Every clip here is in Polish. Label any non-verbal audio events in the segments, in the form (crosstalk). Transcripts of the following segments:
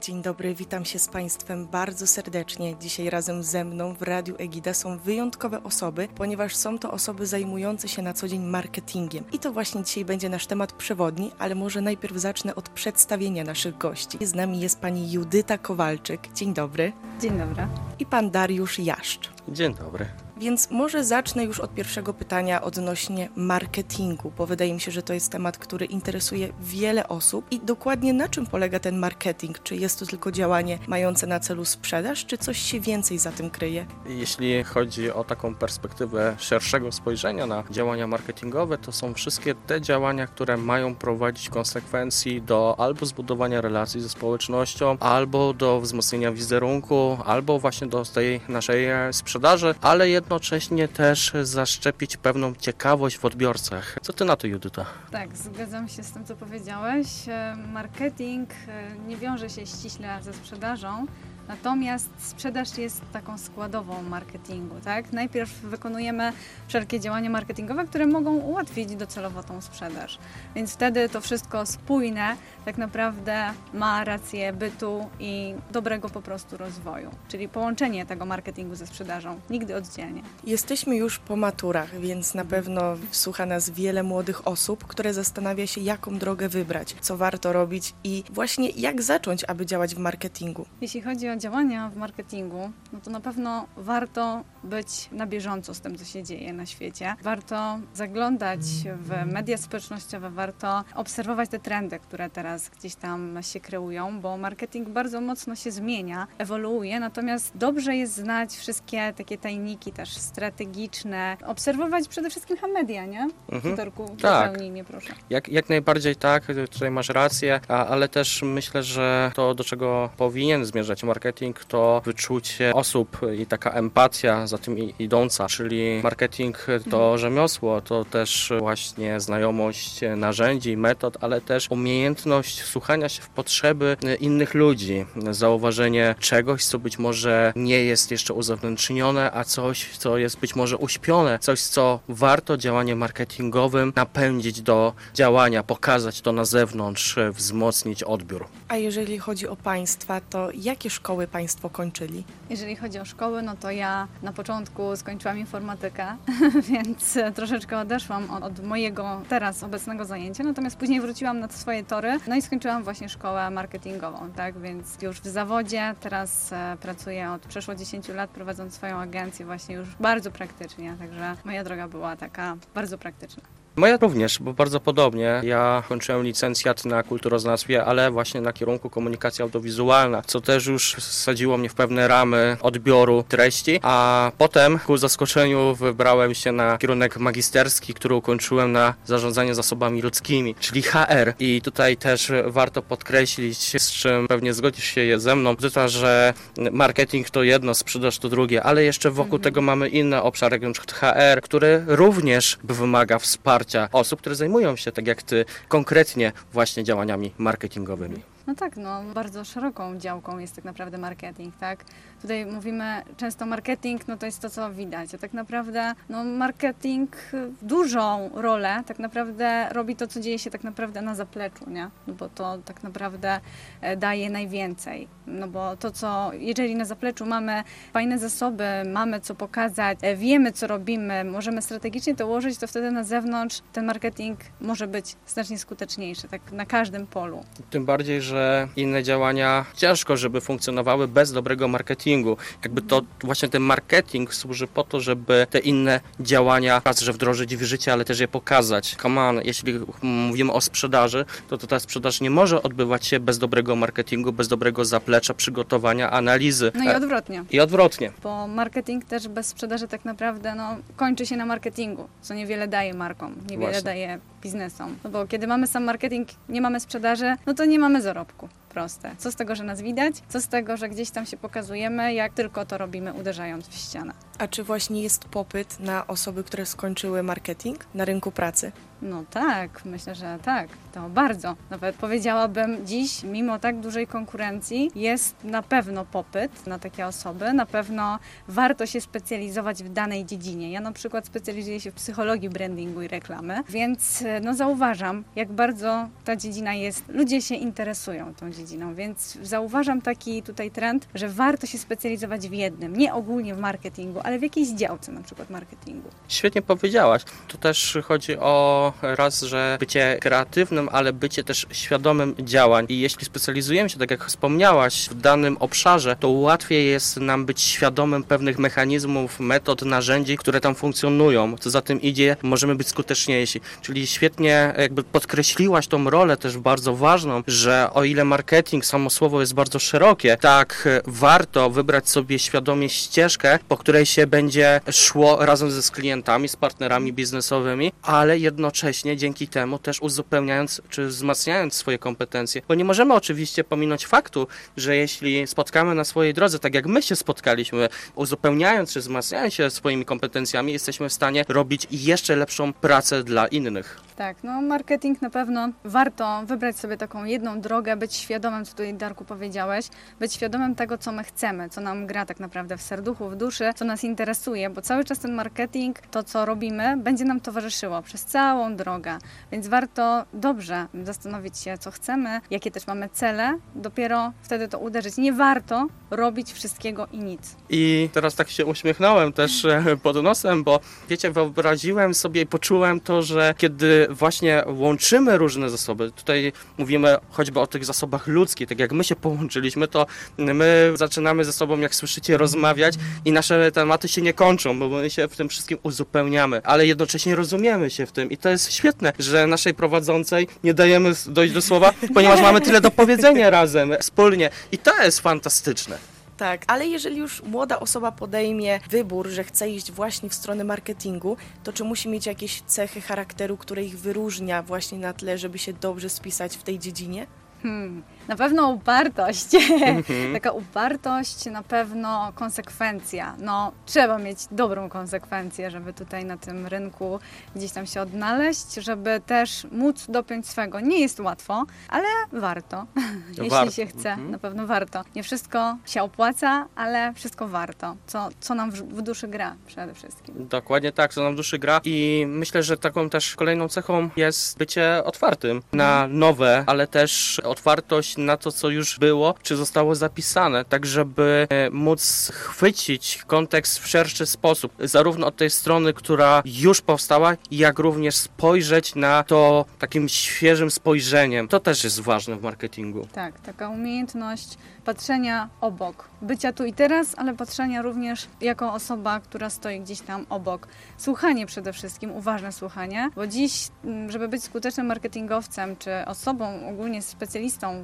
Dzień dobry, witam się z Państwem bardzo serdecznie. Dzisiaj razem ze mną w Radiu Egida są wyjątkowe osoby, ponieważ są to osoby zajmujące się na co dzień marketingiem. I to właśnie dzisiaj będzie nasz temat przewodni, ale może najpierw zacznę od przedstawienia naszych gości. Z nami jest pani Judyta Kowalczyk. Dzień dobry. Dzień dobry. I pan Dariusz Jaszcz. Dzień dobry. Więc może zacznę już od pierwszego pytania odnośnie marketingu, bo wydaje mi się, że to jest temat, który interesuje wiele osób. I dokładnie na czym polega ten marketing? Czy jest to tylko działanie mające na celu sprzedaż, czy coś się więcej za tym kryje? Jeśli chodzi o taką perspektywę szerszego spojrzenia na działania marketingowe, to są wszystkie te działania, które mają prowadzić konsekwencji do albo zbudowania relacji ze społecznością, albo do wzmocnienia wizerunku, albo właśnie do tej naszej sprzedaży, ale jednocześnie też zaszczepić pewną ciekawość w odbiorcach. Co ty na to, Judyta? Tak, zgadzam się z tym, co powiedziałeś. E, Marketing e, nie wiąże się ściśle ze sprzedażą, Natomiast sprzedaż jest taką składową marketingu, tak? Najpierw wykonujemy wszelkie działania marketingowe, które mogą ułatwić docelowo tą sprzedaż. Więc wtedy to wszystko spójne tak naprawdę ma rację bytu i dobrego po prostu rozwoju. Czyli połączenie tego marketingu ze sprzedażą, nigdy oddzielnie. Jesteśmy już po maturach, więc na pewno słucha nas wiele młodych osób, które zastanawia się, jaką drogę wybrać, co warto robić i właśnie jak zacząć, aby działać w marketingu. Jeśli chodzi o działania w marketingu, no to na pewno warto być na bieżąco z tym, co się dzieje na świecie. Warto zaglądać w media społecznościowe, warto obserwować te trendy, które teraz gdzieś tam się kreują, bo marketing bardzo mocno się zmienia, ewoluuje, natomiast dobrze jest znać wszystkie takie tajniki też strategiczne, obserwować przede wszystkim media, nie? Mhm. Torku, Tak. mnie proszę. Jak, jak najbardziej tak, tutaj masz rację, a, ale też myślę, że to, do czego powinien zmierzać marketing, to wyczucie osób i taka empatia za tym idąca, czyli marketing to rzemiosło, to też właśnie znajomość narzędzi, metod, ale też umiejętność słuchania się w potrzeby innych ludzi, zauważenie czegoś, co być może nie jest jeszcze uzewnętrznione, a coś, co jest być może uśpione, coś, co warto działaniem marketingowym napędzić do działania, pokazać to na zewnątrz, wzmocnić odbiór. A jeżeli chodzi o Państwa, to jakie szkoły Państwo kończyli? Jeżeli chodzi o szkoły, no to ja na początku skończyłam informatykę, (laughs) więc troszeczkę odeszłam od, od mojego teraz obecnego zajęcia, natomiast później wróciłam na swoje tory, no i skończyłam właśnie szkołę marketingową, tak, więc już w zawodzie, teraz e, pracuję od przeszło 10 lat prowadząc swoją agencję właśnie już bardzo praktycznie, także moja droga była taka bardzo praktyczna. Moja również, bo bardzo podobnie. Ja kończyłem licencjat na kulturoznawstwie, ale właśnie na kierunku komunikacja audiowizualna, co też już sadziło mnie w pewne ramy odbioru treści, a potem ku zaskoczeniu wybrałem się na kierunek magisterski, który ukończyłem na zarządzanie zasobami ludzkimi, czyli HR. I tutaj też warto podkreślić, z czym pewnie zgodzisz się ze mną, że marketing to jedno, sprzedaż to drugie, ale jeszcze wokół tego mamy inne obszary, jak na przykład HR, który również wymaga wsparcia osób, które zajmują się, tak jak ty, konkretnie właśnie działaniami marketingowymi. No tak, no bardzo szeroką działką jest tak naprawdę marketing, tak? Tutaj mówimy często marketing, no to jest to, co widać, a tak naprawdę no marketing dużą rolę tak naprawdę robi to, co dzieje się tak naprawdę na zapleczu, nie? No bo to tak naprawdę e, daje najwięcej, no bo to, co, jeżeli na zapleczu mamy fajne zasoby, mamy co pokazać, e, wiemy, co robimy, możemy strategicznie to ułożyć, to wtedy na zewnątrz ten marketing może być znacznie skuteczniejszy, tak na każdym polu. Tym bardziej, że inne działania ciężko, żeby funkcjonowały bez dobrego marketingu. Jakby to właśnie ten marketing służy po to, żeby te inne działania raz, że wdrożyć w życie, ale też je pokazać. Come on, jeśli mówimy o sprzedaży, to, to ta sprzedaż nie może odbywać się bez dobrego marketingu, bez dobrego zaplecza, przygotowania, analizy. No i E, odwrotnie. I odwrotnie. Bo marketing też bez sprzedaży tak naprawdę no, kończy się na marketingu, co niewiele daje markom, niewiele Właśnie. daje biznesom. No bo kiedy mamy sam marketing, nie mamy sprzedaży, no to nie mamy zarobku. Proste. Co z tego, że nas widać? Co z tego, że gdzieś tam się pokazujemy, jak tylko to robimy uderzając w ścianę? A czy właśnie jest popyt na osoby, które skończyły marketing na rynku pracy? No tak, myślę, że tak, to bardzo. Nawet powiedziałabym dziś, mimo tak dużej konkurencji, jest na pewno popyt na takie osoby, na pewno warto się specjalizować w danej dziedzinie. Ja na przykład specjalizuję się w psychologii brandingu i reklamy, więc no zauważam, jak bardzo ta dziedzina jest, ludzie się interesują tą dziedziną, więc zauważam taki tutaj trend, że warto się specjalizować w jednym, nie ogólnie w marketingu, ale w jakiejś działce na przykład marketingu. Świetnie powiedziałaś. Tu też chodzi o raz, że bycie kreatywnym, ale bycie też świadomym działań. I jeśli specjalizujemy się, tak jak wspomniałaś, w danym obszarze, to łatwiej jest nam być świadomym pewnych mechanizmów, metod, narzędzi, które tam funkcjonują. Co za tym idzie, możemy być skuteczniejsi. Czyli świetnie jakby podkreśliłaś tą rolę też bardzo ważną, że o ile marketing, samo słowo jest bardzo szerokie, tak warto wybrać sobie świadomie ścieżkę, po której się będzie szło razem ze z klientami, z partnerami biznesowymi, ale jednocześnie dzięki temu też uzupełniając czy wzmacniając swoje kompetencje. Bo nie możemy oczywiście pominąć faktu, że jeśli spotkamy na swojej drodze, tak jak my się spotkaliśmy, uzupełniając czy wzmacniając się swoimi kompetencjami, jesteśmy w stanie robić jeszcze lepszą pracę dla innych. Tak, no marketing na pewno warto wybrać sobie taką jedną drogę, być świadomym, co tutaj Darku powiedziałeś, być świadomym tego, co my chcemy, co nam gra tak naprawdę w serduchu, w duszy, co nas interesuje, bo cały czas ten marketing, to co robimy, będzie nam towarzyszyło przez całą drogę, więc warto dobrze zastanowić się, co chcemy, jakie też mamy cele, dopiero wtedy to uderzyć. Nie warto robić wszystkiego i nic. I teraz tak się uśmiechnąłem też e, pod nosem, bo wiecie, wyobraziłem sobie i poczułem to, że kiedy właśnie łączymy różne zasoby, tutaj mówimy choćby o tych zasobach ludzkich, tak jak my się połączyliśmy, to my zaczynamy ze sobą, jak słyszycie, rozmawiać i nasze tematy się nie kończą, bo my się w tym wszystkim uzupełniamy, ale jednocześnie rozumiemy się w tym i to jest świetne, że naszej prowadzącej nie dajemy dojść do słowa, ponieważ mamy tyle do powiedzenia razem, wspólnie i to jest fantastyczne. Tak, ale jeżeli już młoda osoba podejmie wybór, że chce iść właśnie w stronę marketingu, to czy musi mieć jakieś cechy charakteru, które ich wyróżnia właśnie na tle, żeby się dobrze spisać w tej dziedzinie? Hmm. Na pewno upartość. Mhm. (laughs) Taka upartość, na pewno konsekwencja. No, trzeba mieć dobrą konsekwencję, żeby tutaj na tym rynku gdzieś tam się odnaleźć, żeby też móc dopiąć swego. Nie jest łatwo, ale warto. (laughs) Jeśli warto. się chce, mhm. na pewno warto. Nie wszystko się opłaca, ale wszystko warto. Co, co nam w, w duszy gra przede wszystkim. Dokładnie tak, co nam w duszy gra i myślę, że taką też kolejną cechą jest bycie otwartym na mhm. nowe, ale też otwartość na to, co już było, czy zostało zapisane, tak żeby e, móc chwycić kontekst w szerszy sposób, zarówno od tej strony, która już powstała, jak również spojrzeć na to takim świeżym spojrzeniem. To też jest ważne w marketingu. Tak, taka umiejętność patrzenia obok, bycia tu i teraz, ale patrzenia również jako osoba, która stoi gdzieś tam obok. Słuchanie przede wszystkim, uważne słuchanie, bo dziś, mm, żeby być skutecznym marketingowcem, czy osobą ogólnie specjalistą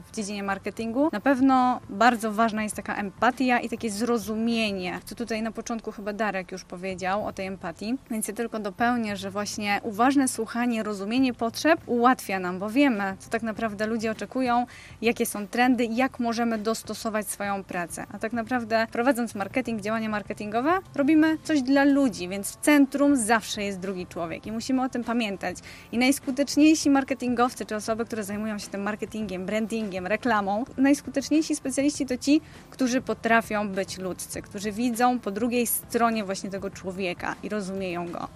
w dziedzinie marketingu, na pewno bardzo ważna jest taka empatia i takie zrozumienie, co tutaj na początku chyba Darek już powiedział o tej empatii, więc ja tylko dopełnię, że właśnie uważne słuchanie, rozumienie potrzeb ułatwia nam, bo wiemy, co tak naprawdę ludzie oczekują, jakie są trendy, jak możemy dostosować swoją pracę. A tak naprawdę prowadząc marketing, działania marketingowe, robimy coś dla ludzi, więc w centrum zawsze jest drugi człowiek i musimy o tym pamiętać. I najskuteczniejsi marketingowcy, czy osoby, które zajmują się tym marketingiem, brandingiem, reklamą, najskuteczniejsi specjaliści to ci, którzy potrafią być ludzcy, którzy widzą po drugiej stronie właśnie tego człowieka i rozumieją go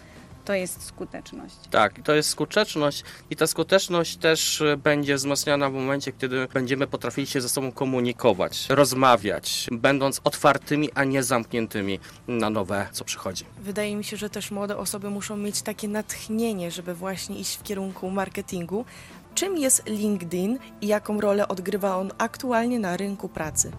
to jest skuteczność. Tak, to jest skuteczność i ta skuteczność też e, będzie wzmacniana w momencie, kiedy będziemy potrafili się ze sobą komunikować, rozmawiać, będąc otwartymi, a nie zamkniętymi na nowe, co przychodzi. Wydaje mi się, że też młode osoby muszą mieć takie natchnienie, żeby właśnie iść w kierunku marketingu. Czym jest LinkedIn i jaką rolę odgrywa on aktualnie na rynku pracy?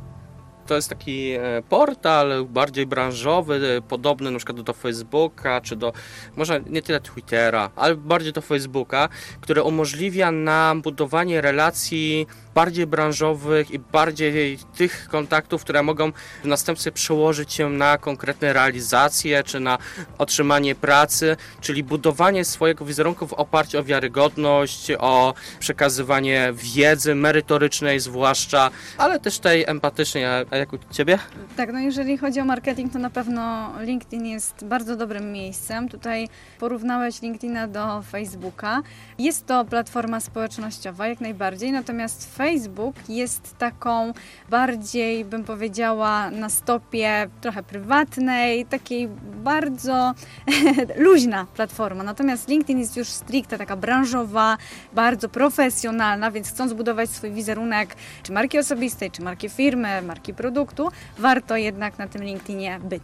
To jest taki e, portal bardziej branżowy, e, podobny na przykład do Facebooka, czy do, może nie tyle Twittera, ale bardziej do Facebooka, który umożliwia nam budowanie relacji bardziej branżowych i bardziej tych kontaktów, które mogą w następstwie przełożyć się na konkretne realizacje czy na otrzymanie pracy, czyli budowanie swojego wizerunku w oparciu o wiarygodność, o przekazywanie wiedzy merytorycznej zwłaszcza, ale też tej empatycznej. A jak u Ciebie? Tak, no jeżeli chodzi o marketing, to na pewno LinkedIn jest bardzo dobrym miejscem. Tutaj porównałeś LinkedIna do Facebooka. Jest to platforma społecznościowa, jak najbardziej, natomiast Facebook jest taką bardziej, bym powiedziała, na stopie trochę prywatnej, takiej bardzo (laughs) luźna platforma. Natomiast LinkedIn jest już stricte taka branżowa, bardzo profesjonalna, więc chcąc budować swój wizerunek, czy marki osobistej, czy marki firmy, marki produktu, warto jednak na tym LinkedInie być.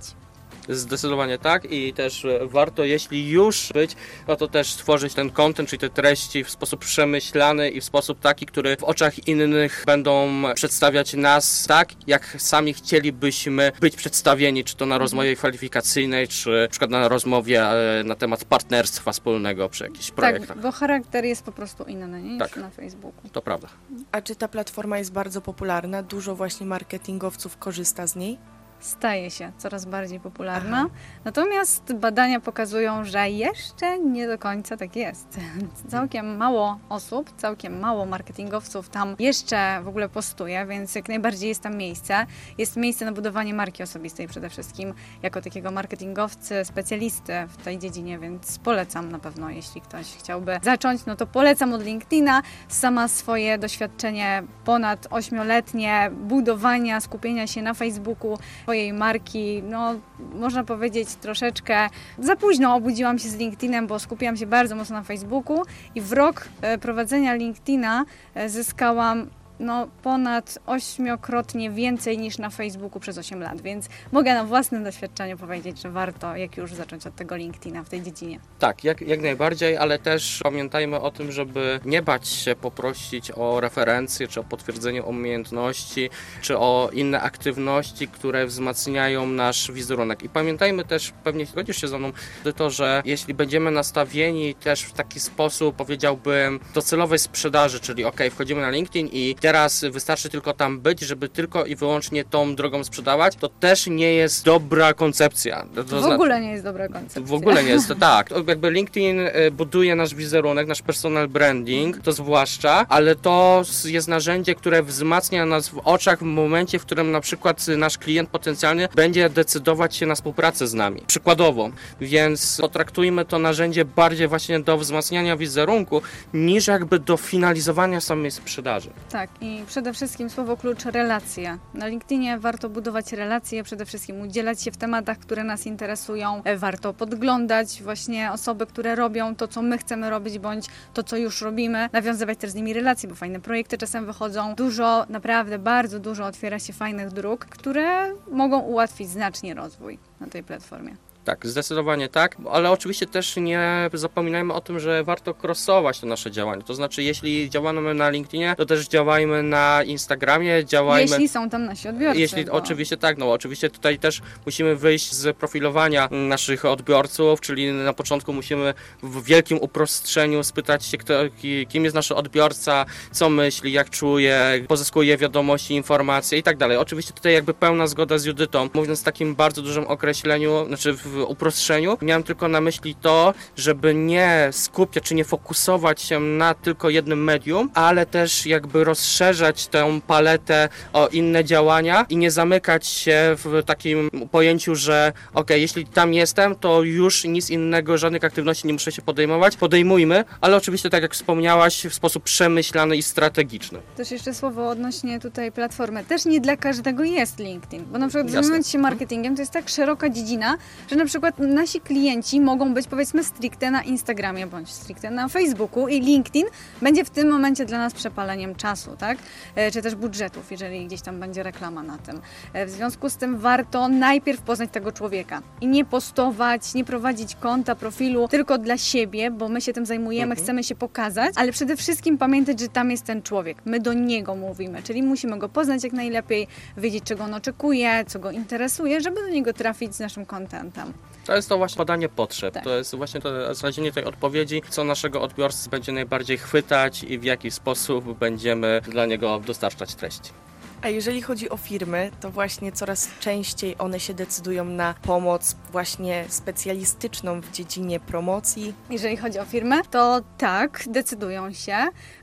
Zdecydowanie tak i też e, warto, jeśli już być, no to też stworzyć ten content, czyli te treści w sposób przemyślany i w sposób taki, który w oczach innych będą przedstawiać nas tak, jak sami chcielibyśmy być przedstawieni, czy to na rozmowie kwalifikacyjnej, czy na przykład na rozmowie e, na temat partnerstwa wspólnego przy jakichś projektach. Tak, bo charakter jest po prostu inny niż Tak. na Facebooku. To prawda. A czy ta platforma jest bardzo popularna? Dużo właśnie marketingowców korzysta z niej? Staje się coraz bardziej popularna. Aha. Natomiast badania pokazują, że jeszcze nie do końca tak jest. Całkiem mało osób, całkiem mało marketingowców tam jeszcze w ogóle postuje, więc jak najbardziej jest tam miejsce. Jest miejsce na budowanie marki osobistej przede wszystkim, jako takiego marketingowcy, specjalisty w tej dziedzinie, więc polecam na pewno, jeśli ktoś chciałby zacząć, no to polecam od LinkedIna. Sama swoje doświadczenie ponad ośmioletnie budowania, skupienia się na Facebooku, swojej marki, no można powiedzieć troszeczkę za późno obudziłam się z LinkedInem, bo skupiłam się bardzo mocno na Facebooku i w rok e, prowadzenia LinkedIna e, zyskałam no, ponad ośmiokrotnie więcej niż na Facebooku przez 8 lat, więc mogę na własnym doświadczeniu powiedzieć, że warto jak już zacząć od tego LinkedIna w tej dziedzinie. Tak, jak, jak najbardziej, ale też pamiętajmy o tym, żeby nie bać się poprosić o referencje, czy o potwierdzenie umiejętności, czy o inne aktywności, które wzmacniają nasz wizerunek. I pamiętajmy też, pewnie zgodzisz się ze mną, to, że jeśli będziemy nastawieni też w taki sposób, powiedziałbym, docelowej sprzedaży, czyli ok, wchodzimy na LinkedIn i teraz wystarczy tylko tam być, żeby tylko i wyłącznie tą drogą sprzedawać, to też nie jest dobra koncepcja. To w ogóle nie jest dobra koncepcja. w ogóle nie jest to (laughs) tak. Jakby LinkedIn e, buduje nasz wizerunek, nasz personal branding, to zwłaszcza, ale to jest narzędzie, które wzmacnia nas w oczach w momencie, w którym na przykład nasz klient potencjalny będzie decydować się na współpracę z nami. Przykładowo. Więc potraktujmy to narzędzie bardziej właśnie do wzmacniania wizerunku, niż jakby do finalizowania samej sprzedaży. Tak, i przede wszystkim słowo klucz relacje. Na LinkedInie warto budować relacje, przede wszystkim udzielać się w tematach, które nas interesują. E, Warto podglądać właśnie osoby, które robią to, co my chcemy robić, bądź to, co już robimy. Nawiązywać też z nimi relacje, bo fajne projekty czasem wychodzą. Dużo, naprawdę bardzo dużo otwiera się fajnych dróg, które mogą ułatwić znacznie rozwój na tej platformie. Tak, zdecydowanie tak, ale oczywiście też nie zapominajmy o tym, że warto crossować to nasze działanie. To znaczy, jeśli działamy na LinkedInie, to też działajmy na Instagramie, działajmy. Jeśli są tam nasi odbiorcy. Jeśli bo- oczywiście tak, no oczywiście tutaj też musimy wyjść z profilowania naszych odbiorców, czyli na początku musimy w wielkim uproszczeniu spytać się, kto, ki- kim jest nasz odbiorca, co myśli, jak czuje, pozyskuje wiadomości, informacje i tak dalej. Oczywiście tutaj jakby pełna zgoda z Judytą, mówiąc w takim bardzo dużym określeniu, znaczy w uproszczeniu, miałem tylko na myśli to, żeby nie skupiać czy nie fokusować się na tylko jednym medium, ale też jakby rozszerzać tę paletę o inne działania i nie zamykać się w takim pojęciu, że ok, jeśli tam jestem, to już nic innego, żadnych aktywności nie muszę się podejmować. Podejmujmy, ale oczywiście tak jak wspomniałaś, w sposób przemyślany i strategiczny. Też jeszcze słowo odnośnie tutaj platformy. Też nie dla każdego jest LinkedIn, bo na przykład zajmując się marketingiem to jest tak szeroka dziedzina, że na przykład nasi klienci mogą być powiedzmy stricte na Instagramie bądź stricte na Facebooku i LinkedIn będzie w tym momencie dla nas przepaleniem czasu, tak? E, Czy też budżetów, jeżeli gdzieś tam będzie reklama na tym. E, W związku z tym warto najpierw poznać tego człowieka i nie postować, nie prowadzić konta, profilu tylko dla siebie, bo my się tym zajmujemy, Mhm. chcemy się pokazać, ale przede wszystkim pamiętać, że tam jest ten człowiek. My do niego mówimy, czyli musimy go poznać jak najlepiej, wiedzieć czego on oczekuje, co go interesuje, żeby do niego trafić z naszym contentem. To jest to właśnie badanie potrzeb. Tak. To jest właśnie to znalezienie tej odpowiedzi, co naszego odbiorcy będzie najbardziej chwytać i w jaki sposób będziemy dla niego dostarczać treści. A jeżeli chodzi o firmy, to właśnie coraz częściej one się decydują na pomoc właśnie specjalistyczną w dziedzinie promocji. Jeżeli chodzi o firmę, to tak, decydują się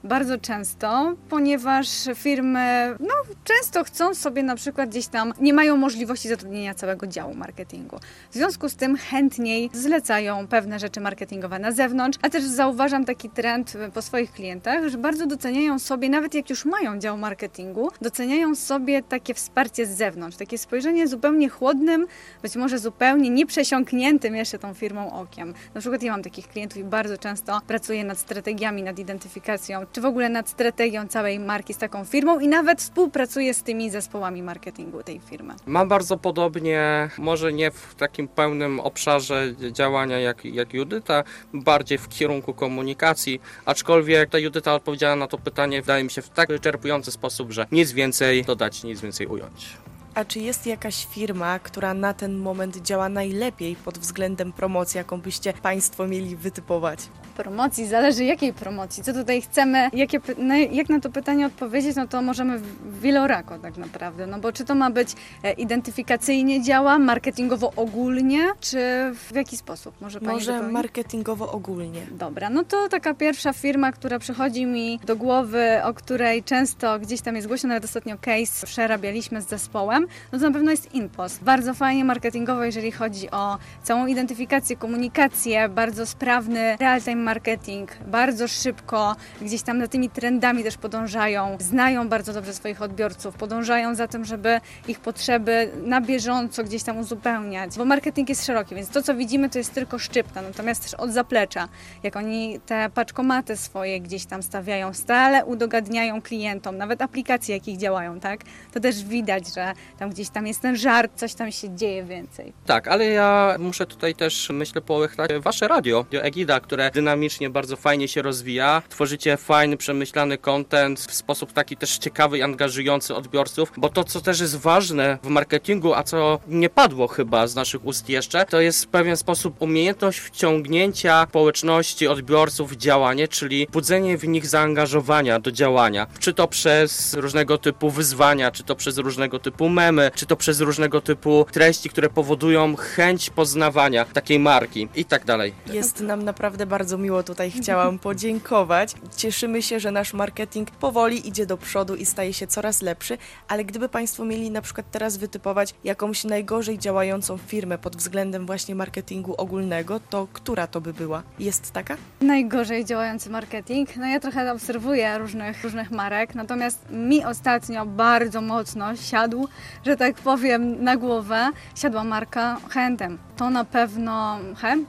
bardzo często, ponieważ firmy no, często chcą sobie na przykład gdzieś tam, nie mają możliwości zatrudnienia całego działu marketingu. W związku z tym chętniej zlecają pewne rzeczy marketingowe na zewnątrz, a też zauważam taki trend po swoich klientach, że bardzo doceniają sobie, nawet jak już mają dział marketingu, doceniają sobie takie wsparcie z zewnątrz, takie spojrzenie zupełnie chłodnym, być może zupełnie nieprzesiąkniętym jeszcze tą firmą okiem. Na przykład ja mam takich klientów i bardzo często pracuję nad strategiami, nad identyfikacją, czy w ogóle nad strategią całej marki z taką firmą i nawet współpracuję z tymi zespołami marketingu tej firmy. Mam bardzo podobnie, może nie w takim pełnym obszarze działania jak, jak Judyta, bardziej w kierunku komunikacji, aczkolwiek ta Judyta odpowiedziała na to pytanie, wydaje mi się, w tak wyczerpujący sposób, że nic więcej dodać, nic więcej ująć. A czy jest jakaś firma, która na ten moment działa najlepiej pod względem promocji, jaką byście Państwo mieli wytypować? Promocji, zależy jakiej promocji, co tutaj chcemy, jakie, na, jak na to pytanie odpowiedzieć, no to możemy wielorako tak naprawdę, no bo czy to ma być e, identyfikacyjnie działa, marketingowo ogólnie, czy w jaki sposób? Może Pani Może dopełni? marketingowo ogólnie. Dobra, no to taka pierwsza firma, która przychodzi mi do głowy, o której często gdzieś tam jest głośno, nawet ostatnio case przerabialiśmy z zespołem, no to na pewno jest InPost. Bardzo fajnie marketingowo, jeżeli chodzi o całą identyfikację, komunikację, bardzo sprawny real-time marketing, bardzo szybko gdzieś tam za tymi trendami też podążają, znają bardzo dobrze swoich odbiorców, podążają za tym, żeby ich potrzeby na bieżąco gdzieś tam uzupełniać, bo marketing jest szeroki, więc to, co widzimy, to jest tylko szczypta, natomiast też od zaplecza, jak oni te paczkomaty swoje gdzieś tam stawiają, stale udogadniają klientom, nawet aplikacje, jakich działają, tak, to też widać, że tam gdzieś tam jest ten żart, coś tam się dzieje więcej. Tak, ale ja muszę tutaj też, myślę, połechtać wasze radio, Egida, które dynamicznie bardzo fajnie się rozwija. Tworzycie fajny, przemyślany content w sposób taki też ciekawy i angażujący odbiorców, bo to, co też jest ważne w marketingu, a co nie padło chyba z naszych ust jeszcze, to jest w pewien sposób umiejętność wciągnięcia społeczności, odbiorców w działanie, czyli budzenie w nich zaangażowania do działania. Czy to przez różnego typu wyzwania, czy to przez różnego typu memy, czy to przez różnego typu treści, które powodują chęć poznawania takiej marki i tak dalej. Jest nam naprawdę bardzo miło tutaj. Chciałam (laughs) podziękować. Cieszymy się, że nasz marketing powoli idzie do przodu i staje się coraz lepszy, ale gdyby Państwo mieli na przykład teraz wytypować jakąś najgorzej działającą firmę pod względem właśnie marketingu ogólnego, to która to by była? Jest taka? Najgorzej działający marketing. No ja trochę obserwuję różnych, różnych marek, natomiast mi ostatnio bardzo mocno siadł, że tak powiem, na głowę, siadła marka H&M. To na pewno Hem?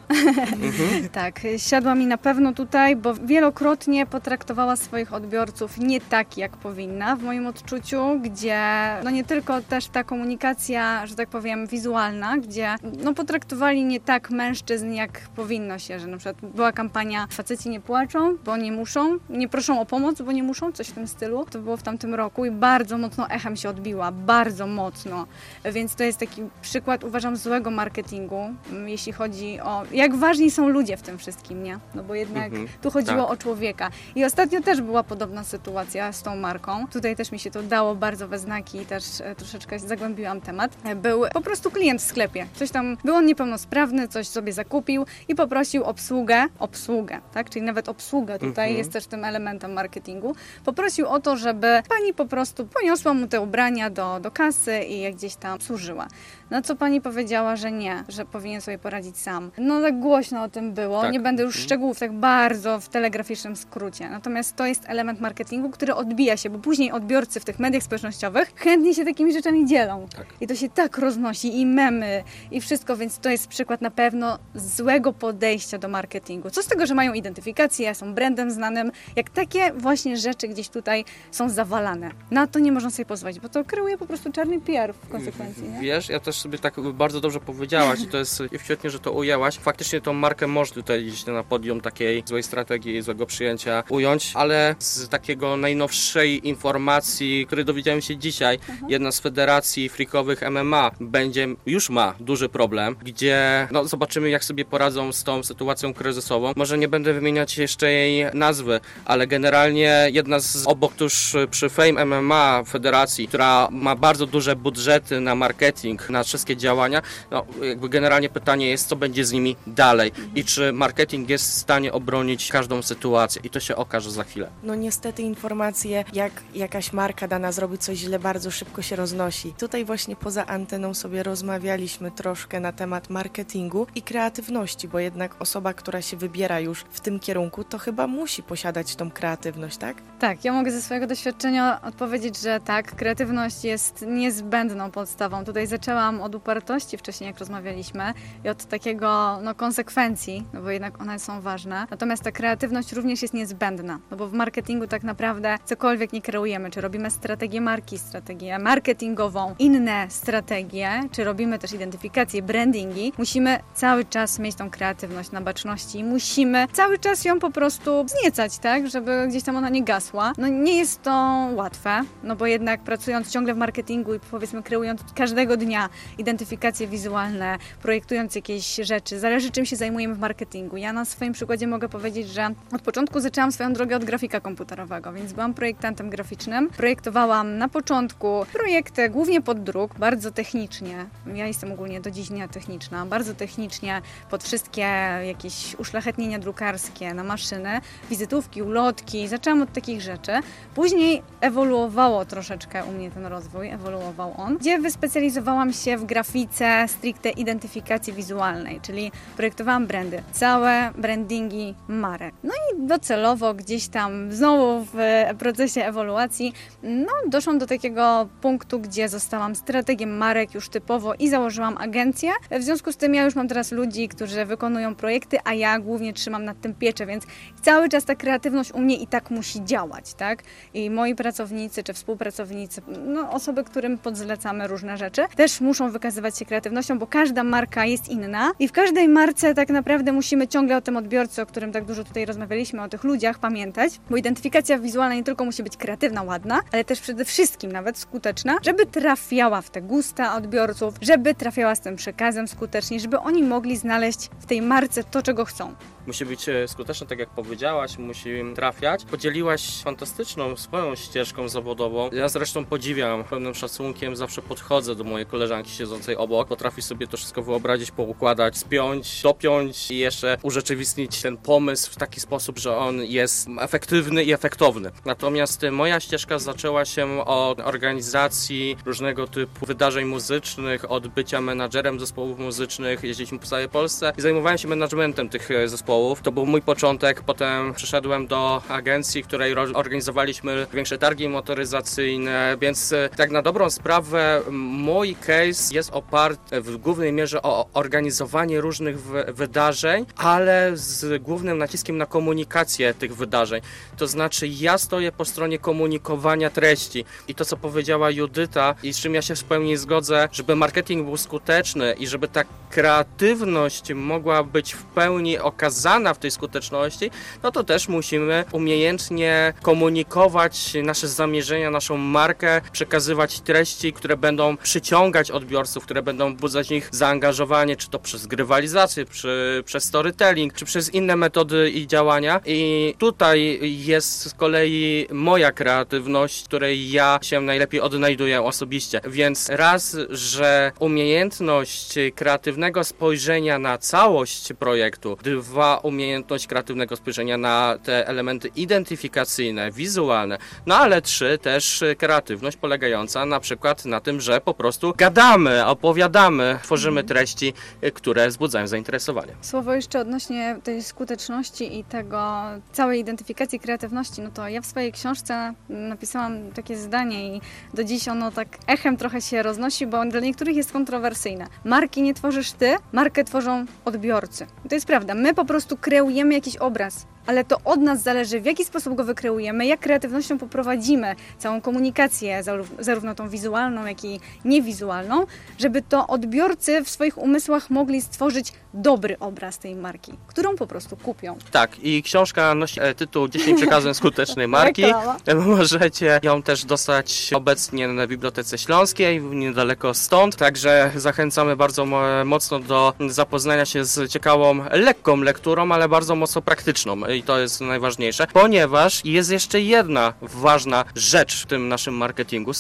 (laughs) tak, siadła mi na pewno tutaj, bo wielokrotnie potraktowała swoich odbiorców nie tak, jak powinna w moim odczuciu, gdzie no nie tylko też ta komunikacja, że tak powiem, wizualna, gdzie no potraktowali nie tak mężczyzn, jak powinno się, że na przykład była kampania faceci nie płaczą, bo nie muszą, nie proszą o pomoc, bo nie muszą, coś w tym stylu. To było w tamtym roku i bardzo mocno echem się odbiła, bardzo mocno. Więc to jest taki przykład, uważam, złego marketingu, mm, jeśli chodzi o jak ważni są ludzie w tym wszystkim, nie? No bo jednak Mhm, tu chodziło tak. o człowieka. I ostatnio też była podobna sytuacja z tą marką. Tutaj też mi się to dało bardzo we znaki i też e, troszeczkę zagłębiłam temat. Był po prostu klient w sklepie. Coś tam, był on niepełnosprawny, coś sobie zakupił i poprosił obsługę, obsługę, tak? Czyli nawet obsługa tutaj Mhm. jest też tym elementem marketingu. Poprosił o to, żeby pani po prostu poniosła mu te ubrania do, do kasy i je gdzieś tam służyła. No co pani powiedziała, że nie, że powinien sobie poradzić sam. No tak głośno o tym było. Tak. Nie będę już Mhm. szczegółów tak bardzo w telegraficznym skrócie. Natomiast to jest element marketingu, który odbija się, bo później odbiorcy w tych mediach społecznościowych chętnie się takimi rzeczami dzielą. Tak. I to się tak roznosi i memy i wszystko, więc to jest przykład na pewno złego podejścia do marketingu. Co z tego, że mają identyfikację, są brandem znanym, jak takie właśnie rzeczy gdzieś tutaj są zawalane. Na to nie można sobie pozwolić, bo to kreuje po prostu czarny PR w konsekwencji, nie? Wiesz, ja też też sobie tak bardzo dobrze powiedziałaś i to jest świetnie, że to ujęłaś. Faktycznie tą markę można tutaj gdzieś na podium takiej złej strategii, złego przyjęcia ująć, ale z takiego najnowszej informacji, której dowiedziałem się dzisiaj, jedna z federacji freakowych MMA będzie, już ma duży problem, gdzie no, zobaczymy jak sobie poradzą z tą sytuacją kryzysową. Może nie będę wymieniać jeszcze jej nazwy, ale generalnie jedna z obok tuż przy Fame MMA federacji, która ma bardzo duże budżety na marketing, na wszystkie działania, no jakby generalnie pytanie jest, co będzie z nimi dalej i czy marketing jest w stanie obronić każdą sytuację i to się okaże za chwilę. No niestety informacje, jak jakaś marka dana zrobi coś źle, bardzo szybko się roznosi. Tutaj właśnie poza anteną sobie rozmawialiśmy troszkę na temat marketingu i kreatywności, bo jednak osoba, która się wybiera już w tym kierunku, to chyba musi posiadać tą kreatywność, tak? Tak, ja mogę ze swojego doświadczenia odpowiedzieć, że tak, kreatywność jest niezbędną podstawą. Tutaj zaczęłam od upartości wcześniej, jak rozmawialiśmy, i od takiego no, konsekwencji, no bo jednak one są ważne. Natomiast ta kreatywność również jest niezbędna, no bo w marketingu tak naprawdę cokolwiek nie kreujemy, czy robimy strategię marki, strategię marketingową, inne strategie, czy robimy też identyfikację, brandingi, musimy cały czas mieć tą kreatywność na baczności i musimy cały czas ją po prostu wzniecać, tak, żeby gdzieś tam ona nie gasła. No nie jest to łatwe, no bo jednak pracując ciągle w marketingu i powiedzmy kreując każdego dnia identyfikacje wizualne, projektując jakieś rzeczy, zależy czym się zajmujemy w marketingu. Ja na swoim przykładzie mogę powiedzieć, że od początku zaczęłam swoją drogę od grafika komputerowego, więc byłam projektantem graficznym. Projektowałam na początku projekty głównie pod druk, bardzo technicznie. Ja jestem ogólnie do dziś techniczna, bardzo technicznie pod wszystkie jakieś uszlachetnienia drukarskie na maszyny, wizytówki, ulotki. Zaczęłam od takich rzeczy. Później ewoluowało troszeczkę u mnie ten rozwój, ewoluował on, gdzie wyspecjalizowałam się w grafice stricte identyfikacji wizualnej, czyli projektowałam brandy, całe brandingi marek. No i docelowo gdzieś tam znowu w procesie ewoluacji, no doszłam do takiego punktu, gdzie zostałam strategiem marek już typowo i założyłam agencję. W związku z tym ja już mam teraz ludzi, którzy wykonują projekty, a ja głównie trzymam nad tym pieczę, więc cały czas ta kreatywność u mnie i tak musi działać, tak? I moi pracownicy czy współpracownicy, no osoby, którym podzlecamy różne rzeczy, też muszą wykazywać się kreatywnością, bo każda marka jest inna i w każdej marce tak naprawdę musimy ciągle o tym odbiorcy, o którym tak dużo tutaj rozmawialiśmy, o tych ludziach pamiętać, bo identyfikacja wizualna nie tylko musi być kreatywna, ładna, ale też przede wszystkim nawet skuteczna, żeby trafiała w te gusta odbiorców, żeby trafiała z tym przekazem skutecznie, żeby oni mogli znaleźć w tej marce to, czego chcą. Musi być e, skuteczna, tak jak powiedziałaś, musi trafiać. Podzieliłaś fantastyczną swoją ścieżką zawodową. Ja zresztą podziwiam, pełnym szacunkiem zawsze podchodzę do mojej koleżanki siedzącej obok. Potrafi sobie to wszystko wyobrazić, poukładać, spiąć, dopiąć i jeszcze urzeczywistnić ten pomysł w taki sposób, że on jest efektywny i efektowny. Natomiast e, moja ścieżka zaczęła się od organizacji różnego typu wydarzeń muzycznych, od bycia menadżerem zespołów muzycznych. Jeździliśmy po całej Polsce i zajmowałem się managementem tych e, zespołów. To był mój początek. Potem przyszedłem do agencji, której organizowaliśmy większe targi motoryzacyjne, więc e, tak na dobrą sprawę mój case jest oparty w głównej mierze o organizowanie różnych wy- wydarzeń, ale z głównym naciskiem na komunikację tych wydarzeń. To znaczy ja stoję po stronie komunikowania treści i to co powiedziała Judyta i z czym ja się w pełni zgodzę, żeby marketing był skuteczny i żeby ta kreatywność mogła być w pełni okazana w tej skuteczności, no to też musimy umiejętnie komunikować nasze zamierzenia, naszą markę, przekazywać treści, które będą przyciągać odbiorców, które będą budzać w nich zaangażowanie, czy to przez grywalizację, czy, przez storytelling, czy przez inne metody i działania. I tutaj jest z kolei moja kreatywność, której ja się najlepiej odnajduję osobiście. Więc raz, że umiejętność kreatywnego spojrzenia na całość projektu, dwa, umiejętność kreatywnego spojrzenia na te elementy identyfikacyjne, wizualne, no ale trzy, też kreatywność polegająca na przykład na tym, że po prostu gadamy, opowiadamy, tworzymy treści, y, które wzbudzają zainteresowanie. Słowo jeszcze odnośnie tej skuteczności i tego całej identyfikacji kreatywności, no to ja w swojej książce napisałam takie zdanie i do dziś ono tak echem trochę się roznosi, bo dla niektórych jest kontrowersyjne. Marki nie tworzysz ty, markę tworzą odbiorcy. I to jest prawda. My po prostu kreujemy jakiś obraz ale to od nas zależy, w jaki sposób go wykreujemy, jak kreatywnością poprowadzimy całą komunikację, zarówno tą wizualną, jak i niewizualną, żeby to odbiorcy w swoich umysłach mogli stworzyć dobry obraz tej marki, którą po prostu kupią. Tak, i książka nosi e, tytuł 10 przekazem skutecznej marki. (laughs) Możecie ją też dostać obecnie na Bibliotece Śląskiej, niedaleko stąd, także zachęcamy bardzo mocno do zapoznania się z ciekawą, lekką lekturą, ale bardzo mocno praktyczną i to jest najważniejsze, ponieważ jest jeszcze jedna ważna rzecz w tym naszym marketingu,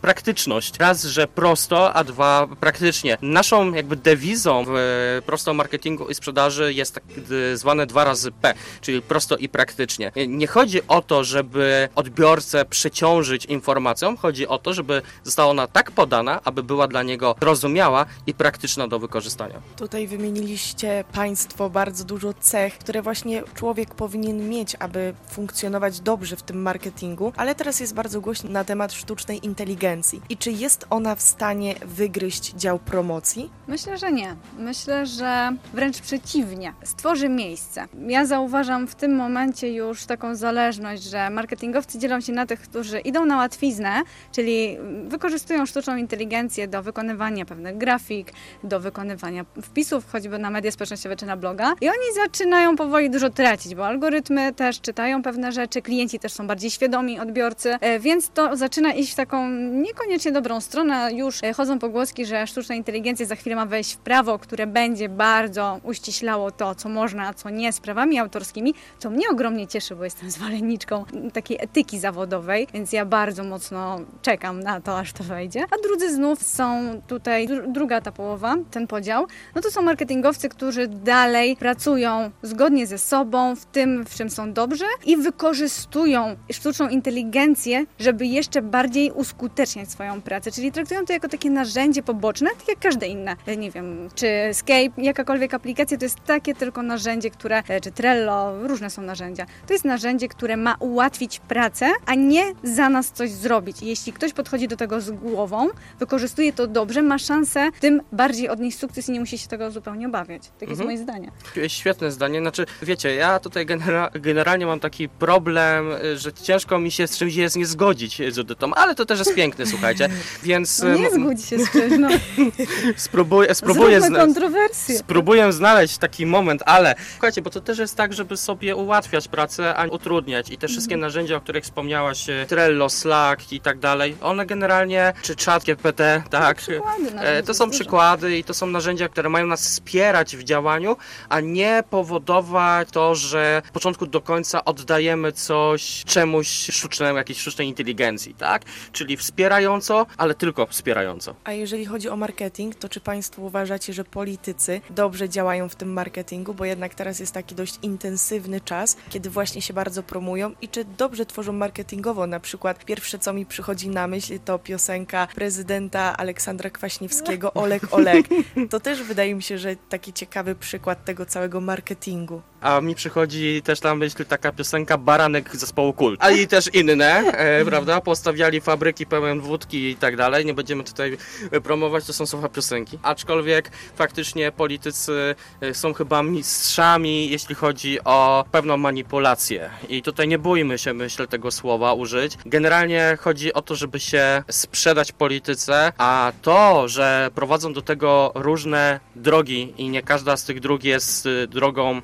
praktyczność. Raz, że prosto, a dwa praktycznie. Naszą jakby dewizą w prosto marketingu i sprzedaży jest tak zwane dwa razy P, czyli prosto i praktycznie. Nie chodzi o to, żeby odbiorcę przeciążyć informacją, chodzi o to, żeby została ona tak podana, aby była dla niego zrozumiała i praktyczna do wykorzystania. Tutaj wymieniliście Państwo bardzo dużo cech, które właśnie człowiek powinien mieć, aby funkcjonować dobrze w tym marketingu, ale teraz jest bardzo głośno na temat sztucznej inteligencji. I czy jest ona w stanie wygryźć dział promocji? Myślę, że nie. Myślę, że wręcz przeciwnie. Stworzy miejsce. Ja zauważam w tym momencie już taką zależność, że marketingowcy dzielą się na tych, którzy idą na łatwiznę, czyli wykorzystują sztuczną inteligencję do wykonywania pewnych grafik, do wykonywania wpisów, choćby na media społecznościowe czy na bloga. I oni zaczynają powoli dużo tracić, bo algorytmy też czytają pewne rzeczy, klienci też są bardziej świadomi odbiorcy, e, więc to zaczyna iść w taką niekoniecznie dobrą stronę. Już e, chodzą pogłoski, że sztuczna inteligencja za chwilę ma wejść w prawo, które będzie bardzo uściślało to, co można, a co nie z prawami autorskimi, co mnie ogromnie cieszy, bo jestem (laughs) zwolenniczką takiej etyki zawodowej, więc ja bardzo mocno czekam na to, aż to wejdzie. A drudzy znów są tutaj, druga ta połowa, ten podział, no to są marketingowcy, którzy dalej pracują zgodnie ze sobą, w tym, w czym są dobrzy i wykorzystują sztuczną inteligencję, żeby jeszcze bardziej uskuteczniać swoją pracę, czyli traktują to jako takie narzędzie poboczne, tak jak każde inne, nie wiem, czy Skype, jakakolwiek aplikacja, to jest takie tylko narzędzie, które, czy Trello, różne są narzędzia. To jest narzędzie, które ma ułatwić pracę, a nie za nas coś zrobić. Jeśli ktoś podchodzi do tego z głową, wykorzystuje to dobrze, ma szansę tym bardziej odnieść sukces i nie musi się tego zupełnie obawiać. Takie mhm. jest moje zdanie. Świetne zdanie. Znaczy, wiecie, ja tutaj genera generalnie mam taki problem, że ciężko mi się z czymś jest nie zgodzić z Edytą, ale to też jest piękne, słuchajcie, więc... No nie zgódź się z czymś, no. (laughs) spróbuję, spróbuję, zna kontrowersję. spróbuję znaleźć taki moment, ale słuchajcie, bo to też jest tak, żeby sobie ułatwiać pracę, a nie utrudniać i te wszystkie mhm. narzędzia, o których wspomniałaś, Trello, Slack i tak dalej, one generalnie, czy chat GPT, tak, e, to są przykłady i to są narzędzia, które mają nas wspierać w działaniu, a nie powodować to, że od początku do końca oddajemy coś czemuś sztucznemu, jakiejś sztucznej inteligencji, tak? Czyli wspierająco, ale tylko wspierająco. A jeżeli chodzi o marketing, to czy Państwo uważacie, że politycy dobrze działają w tym marketingu, bo jednak teraz jest taki dość intensywny czas, kiedy właśnie się bardzo promują i czy dobrze tworzą marketingowo? Na przykład pierwsze, co mi przychodzi na myśl, to piosenka prezydenta Aleksandra Kwaśniewskiego (laughs) Olek Olek. To też wydaje mi się, że taki ciekawy przykład tego całego marketingu. A mi przychodzi też na myśl taka piosenka Baranek zespołu Kult. A i też inne, e, (laughs) prawda? Postawiali fabryki pełen wódki i tak dalej. Nie będziemy tutaj promować, to są słowa piosenki. Aczkolwiek faktycznie politycy e, są chyba mistrzami, jeśli chodzi o pewną manipulację. I tutaj nie bójmy się, myślę, tego słowa użyć. Generalnie chodzi o to, żeby się sprzedać polityce, a to, że prowadzą do tego różne drogi i nie każda z tych dróg jest y, drogą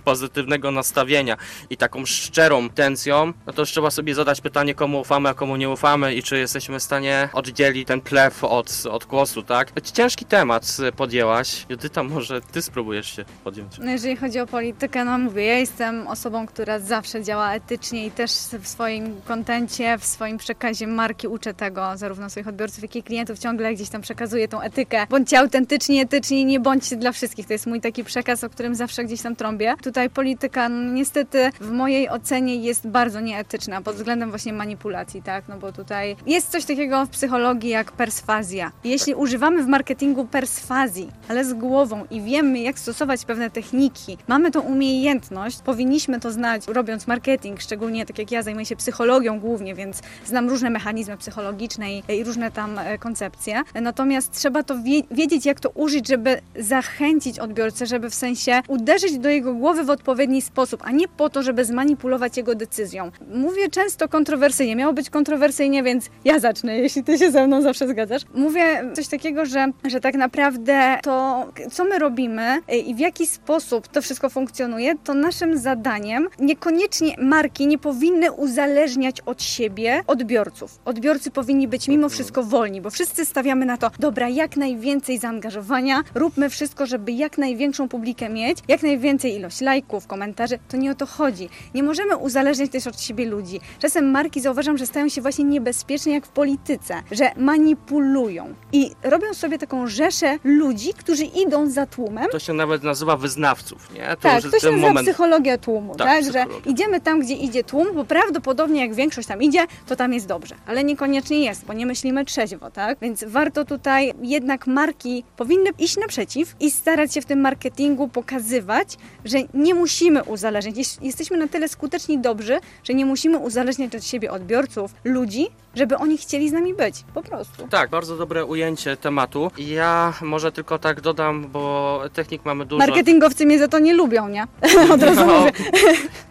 pozytywnego nastawienia i taką szczerą intencją, no to już trzeba sobie zadać pytanie, komu ufamy, a komu nie ufamy i czy jesteśmy w stanie oddzielić ten plew od, od głosu, tak? Ciężki temat podjęłaś. Judyta, może ty spróbujesz się podjąć. No jeżeli chodzi o politykę, no mówię, ja jestem osobą, która zawsze działa etycznie i też w swoim kontencie, w swoim przekazie marki uczę tego, zarówno swoich odbiorców, jak i klientów, ciągle gdzieś tam przekazuję tą etykę. Bądźcie autentyczni, etyczni, nie bądźcie dla wszystkich. To jest mój taki przekaz, o którym zawsze gdzieś tam trąbię. Tutaj polityka no, niestety w mojej ocenie jest bardzo nieetyczna pod względem właśnie manipulacji, tak? No bo tutaj jest coś takiego w psychologii jak perswazja. Jeśli używamy w marketingu perswazji, ale z głową i wiemy jak stosować pewne techniki, mamy tą umiejętność, powinniśmy to znać robiąc marketing, szczególnie tak jak ja zajmuję się psychologią głównie, więc znam różne mechanizmy psychologiczne i, różne tam e, koncepcje. Natomiast trzeba to wiedzieć jak to użyć, żeby zachęcić odbiorcę, żeby w sensie uderzyć do jego głowy w odpowiedzi odpowiedni sposób, a nie po to, żeby zmanipulować jego decyzją. Mówię często kontrowersyjnie, miało być kontrowersyjnie, więc ja zacznę, jeśli ty się ze mną zawsze zgadzasz. Mówię coś takiego, że, że tak naprawdę to, co my robimy i w jaki sposób to wszystko funkcjonuje, to naszym zadaniem niekoniecznie marki nie powinny uzależniać od siebie odbiorców. Odbiorcy powinni być mimo wszystko wolni, bo wszyscy stawiamy na to, dobra, jak najwięcej zaangażowania, róbmy wszystko, żeby jak największą publikę mieć, jak najwięcej ilość lajków, komentarzy. To nie o to chodzi. Nie możemy uzależniać też od siebie ludzi. Czasem marki zauważam, że stają się właśnie niebezpieczne jak w polityce, że manipulują i robią sobie taką rzeszę ludzi, którzy idą za tłumem. To się nawet nazywa wyznawców, nie? To Tak, to się nazywa moment. psychologia tłumu, Tak, tak, że psychologia. idziemy tam, gdzie idzie tłum, bo prawdopodobnie jak większość tam idzie, to tam jest dobrze, ale niekoniecznie jest, bo nie myślimy trzeźwo, tak? Więc warto tutaj jednak marki powinny iść naprzeciw i starać się w tym marketingu pokazywać, że nie musimy uzależniać, Jeś- jesteśmy na tyle skuteczni dobrzy, że nie musimy uzależniać od siebie odbiorców, ludzi, żeby oni chcieli z nami być, po prostu. Tak, bardzo dobre ujęcie tematu. Ja może tylko tak dodam, bo technik mamy dużo. Marketingowcy mnie za to nie lubią, nie? (laughs) Od razu No, mówię.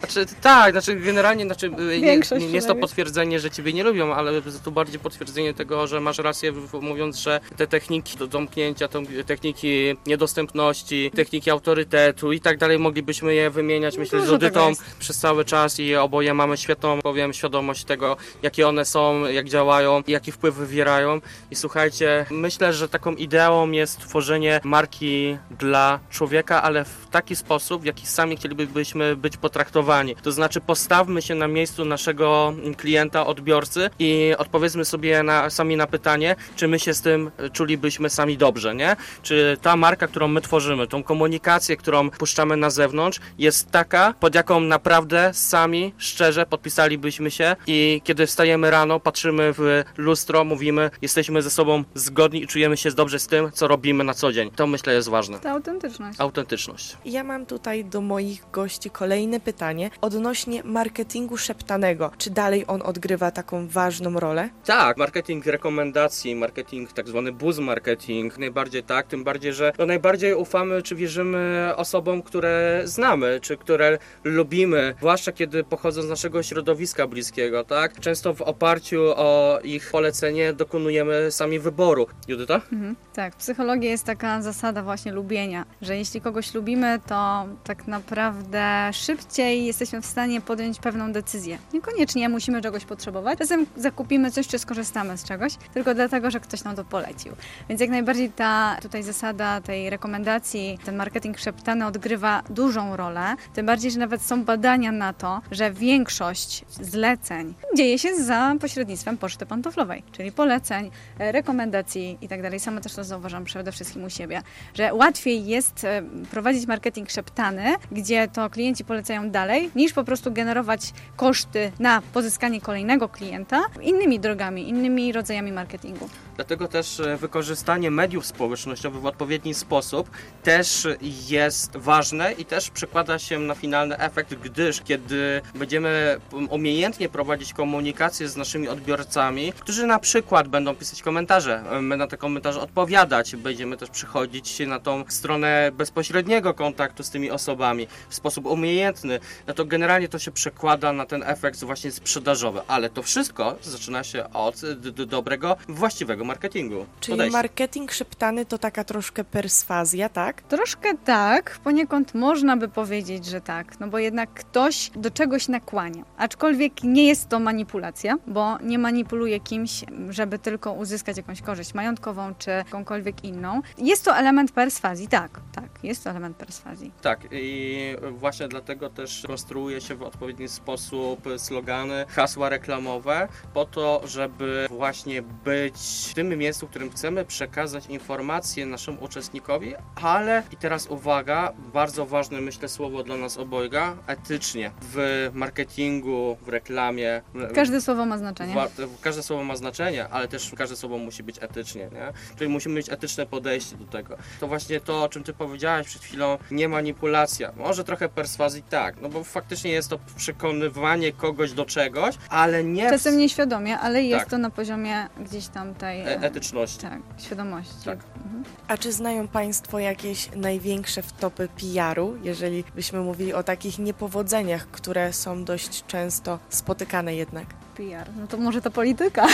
Znaczy, tak, znaczy generalnie znaczy, y, nie, Większość nie, nie jest to potwierdzenie, że ciebie nie lubią, ale to bardziej potwierdzenie tego, że masz rację mówiąc, że te techniki do domknięcia, techniki niedostępności, techniki autorytetu i tak dalej moglibyśmy je wymieniać. Myślę, że z No jest. przez cały czas i oboje mamy świetną, powiem, świadomość tego, jakie one są, jak działają i jaki wpływ wywierają. I słuchajcie, myślę, że taką ideą jest tworzenie marki dla człowieka, ale w taki sposób, w jaki sami chcielibyśmy być potraktowani. To znaczy postawmy się na miejscu naszego klienta, odbiorcy i odpowiedzmy sobie na, sami na pytanie, czy my się z tym czulibyśmy sami dobrze, nie? Czy ta marka, którą my tworzymy, tą komunikację, którą puszczamy na zewnątrz, jest taka, pod jaką naprawdę sami, szczerze podpisalibyśmy się i kiedy wstajemy rano, patrzymy w lustro, mówimy, jesteśmy ze sobą zgodni i czujemy się dobrze z tym, co robimy na co dzień. To myślę jest ważne. Ta autentyczność. Autentyczność. Ja mam tutaj do moich gości kolejne pytanie odnośnie marketingu szeptanego. Czy dalej on odgrywa taką ważną rolę? Tak, marketing rekomendacji, marketing tak zwany buzz marketing, najbardziej tak, tym bardziej, że no najbardziej ufamy czy wierzymy osobom, które znamy, czy które lubimy, zwłaszcza kiedy pochodzą z naszego środowiska bliskiego, tak? Często w oparciu o ich polecenie dokonujemy sami wyboru. Judyta? Mhm. Tak, w psychologii jest taka zasada właśnie lubienia, że jeśli kogoś lubimy, to tak naprawdę szybciej jesteśmy w stanie podjąć pewną decyzję. Niekoniecznie musimy czegoś potrzebować. Czasem zakupimy coś czy skorzystamy z czegoś, tylko dlatego, że ktoś nam to polecił. Więc jak najbardziej ta tutaj zasada tej rekomendacji, ten marketing szeptany odgrywa dużą rolę. Tym bardziej, że nawet są badania na to, że większość zleceń dzieje się za pośrednictwem poczty pantoflowej, czyli poleceń, e, rekomendacji i tak. Sama też to zauważam przede wszystkim u siebie, że łatwiej jest e, prowadzić marketing szeptany, gdzie to klienci polecają dalej, niż po prostu generować koszty na pozyskanie kolejnego klienta innymi drogami, innymi rodzajami marketingu. Dlatego też e, wykorzystanie mediów społecznościowych w odpowiedni sposób też jest ważne i też przekłada się na finalny efekt, gdyż kiedy będziemy umiejętnie prowadzić komunikację z naszymi odbiorcami, którzy na przykład będą pisać komentarze, e, my na te komentarze odpowiadać, będziemy też przychodzić na tą stronę bezpośredniego kontaktu z tymi osobami w sposób umiejętny, no to generalnie to się przekłada na ten efekt właśnie sprzedażowy, ale to wszystko zaczyna się od dobrego, właściwego marketingu. Czyli marketing szeptany to taka troszkę perswazja, tak? Troszkę tak, poniekąd można by powiedzieć, że tak, no bo jednak ktoś do czegoś nakłania. Aczkolwiek nie jest to manipulacja, bo nie manipuluje kimś, żeby tylko uzyskać jakąś korzyść majątkową czy jakąkolwiek inną. Jest to element perswazji, tak, tak, jest to element perswazji. Tak, i właśnie dlatego też konstruuje się w odpowiedni sposób slogany, hasła reklamowe, po to, żeby właśnie być w tym miejscu, w którym chcemy przekazać informacje naszemu uczestnikowi, ale i teraz uwaga, bardzo ważne myślę słowo dla nas obojga, etycznie. W marketingu, w reklamie. Każde słowo ma znaczenie. Każde słowo ma znaczenie, ale też każde słowo musi być etycznie, nie? Czyli musimy mieć etyczne podejście do tego. To właśnie to, o czym ty powiedziałaś przed chwilą, nie manipulacja. Może trochę perswazji tak, no bo faktycznie jest to przekonywanie kogoś do czegoś, ale nie... Czasem nieświadomie, ale jest Tak. to na poziomie gdzieś tam tej etyczności. Tak, świadomości. Tak. Mhm. A czy znają Państwo jakieś największe wtopy PR-u, jeżeli byśmy mówili o takich niepowodzeniach, które są dość często spotykane jednak? PR. No to może to polityka.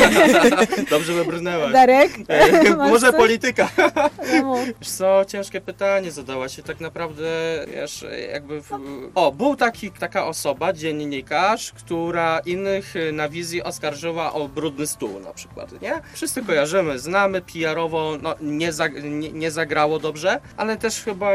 (laughs) Dobrze wybrnęłaś. Darek? E, (laughs) Może coś? polityka. No (laughs) co, ciężkie pytanie zadałaś się tak naprawdę, wiesz, jakby... W... O, był taki, taka osoba, dziennikarz, która innych y, na wizji oskarżyła o brudny stół na przykład, nie? Wszyscy kojarzymy, znamy PR-owo, no nie, zag- nie, nie zagrało dobrze, ale też chyba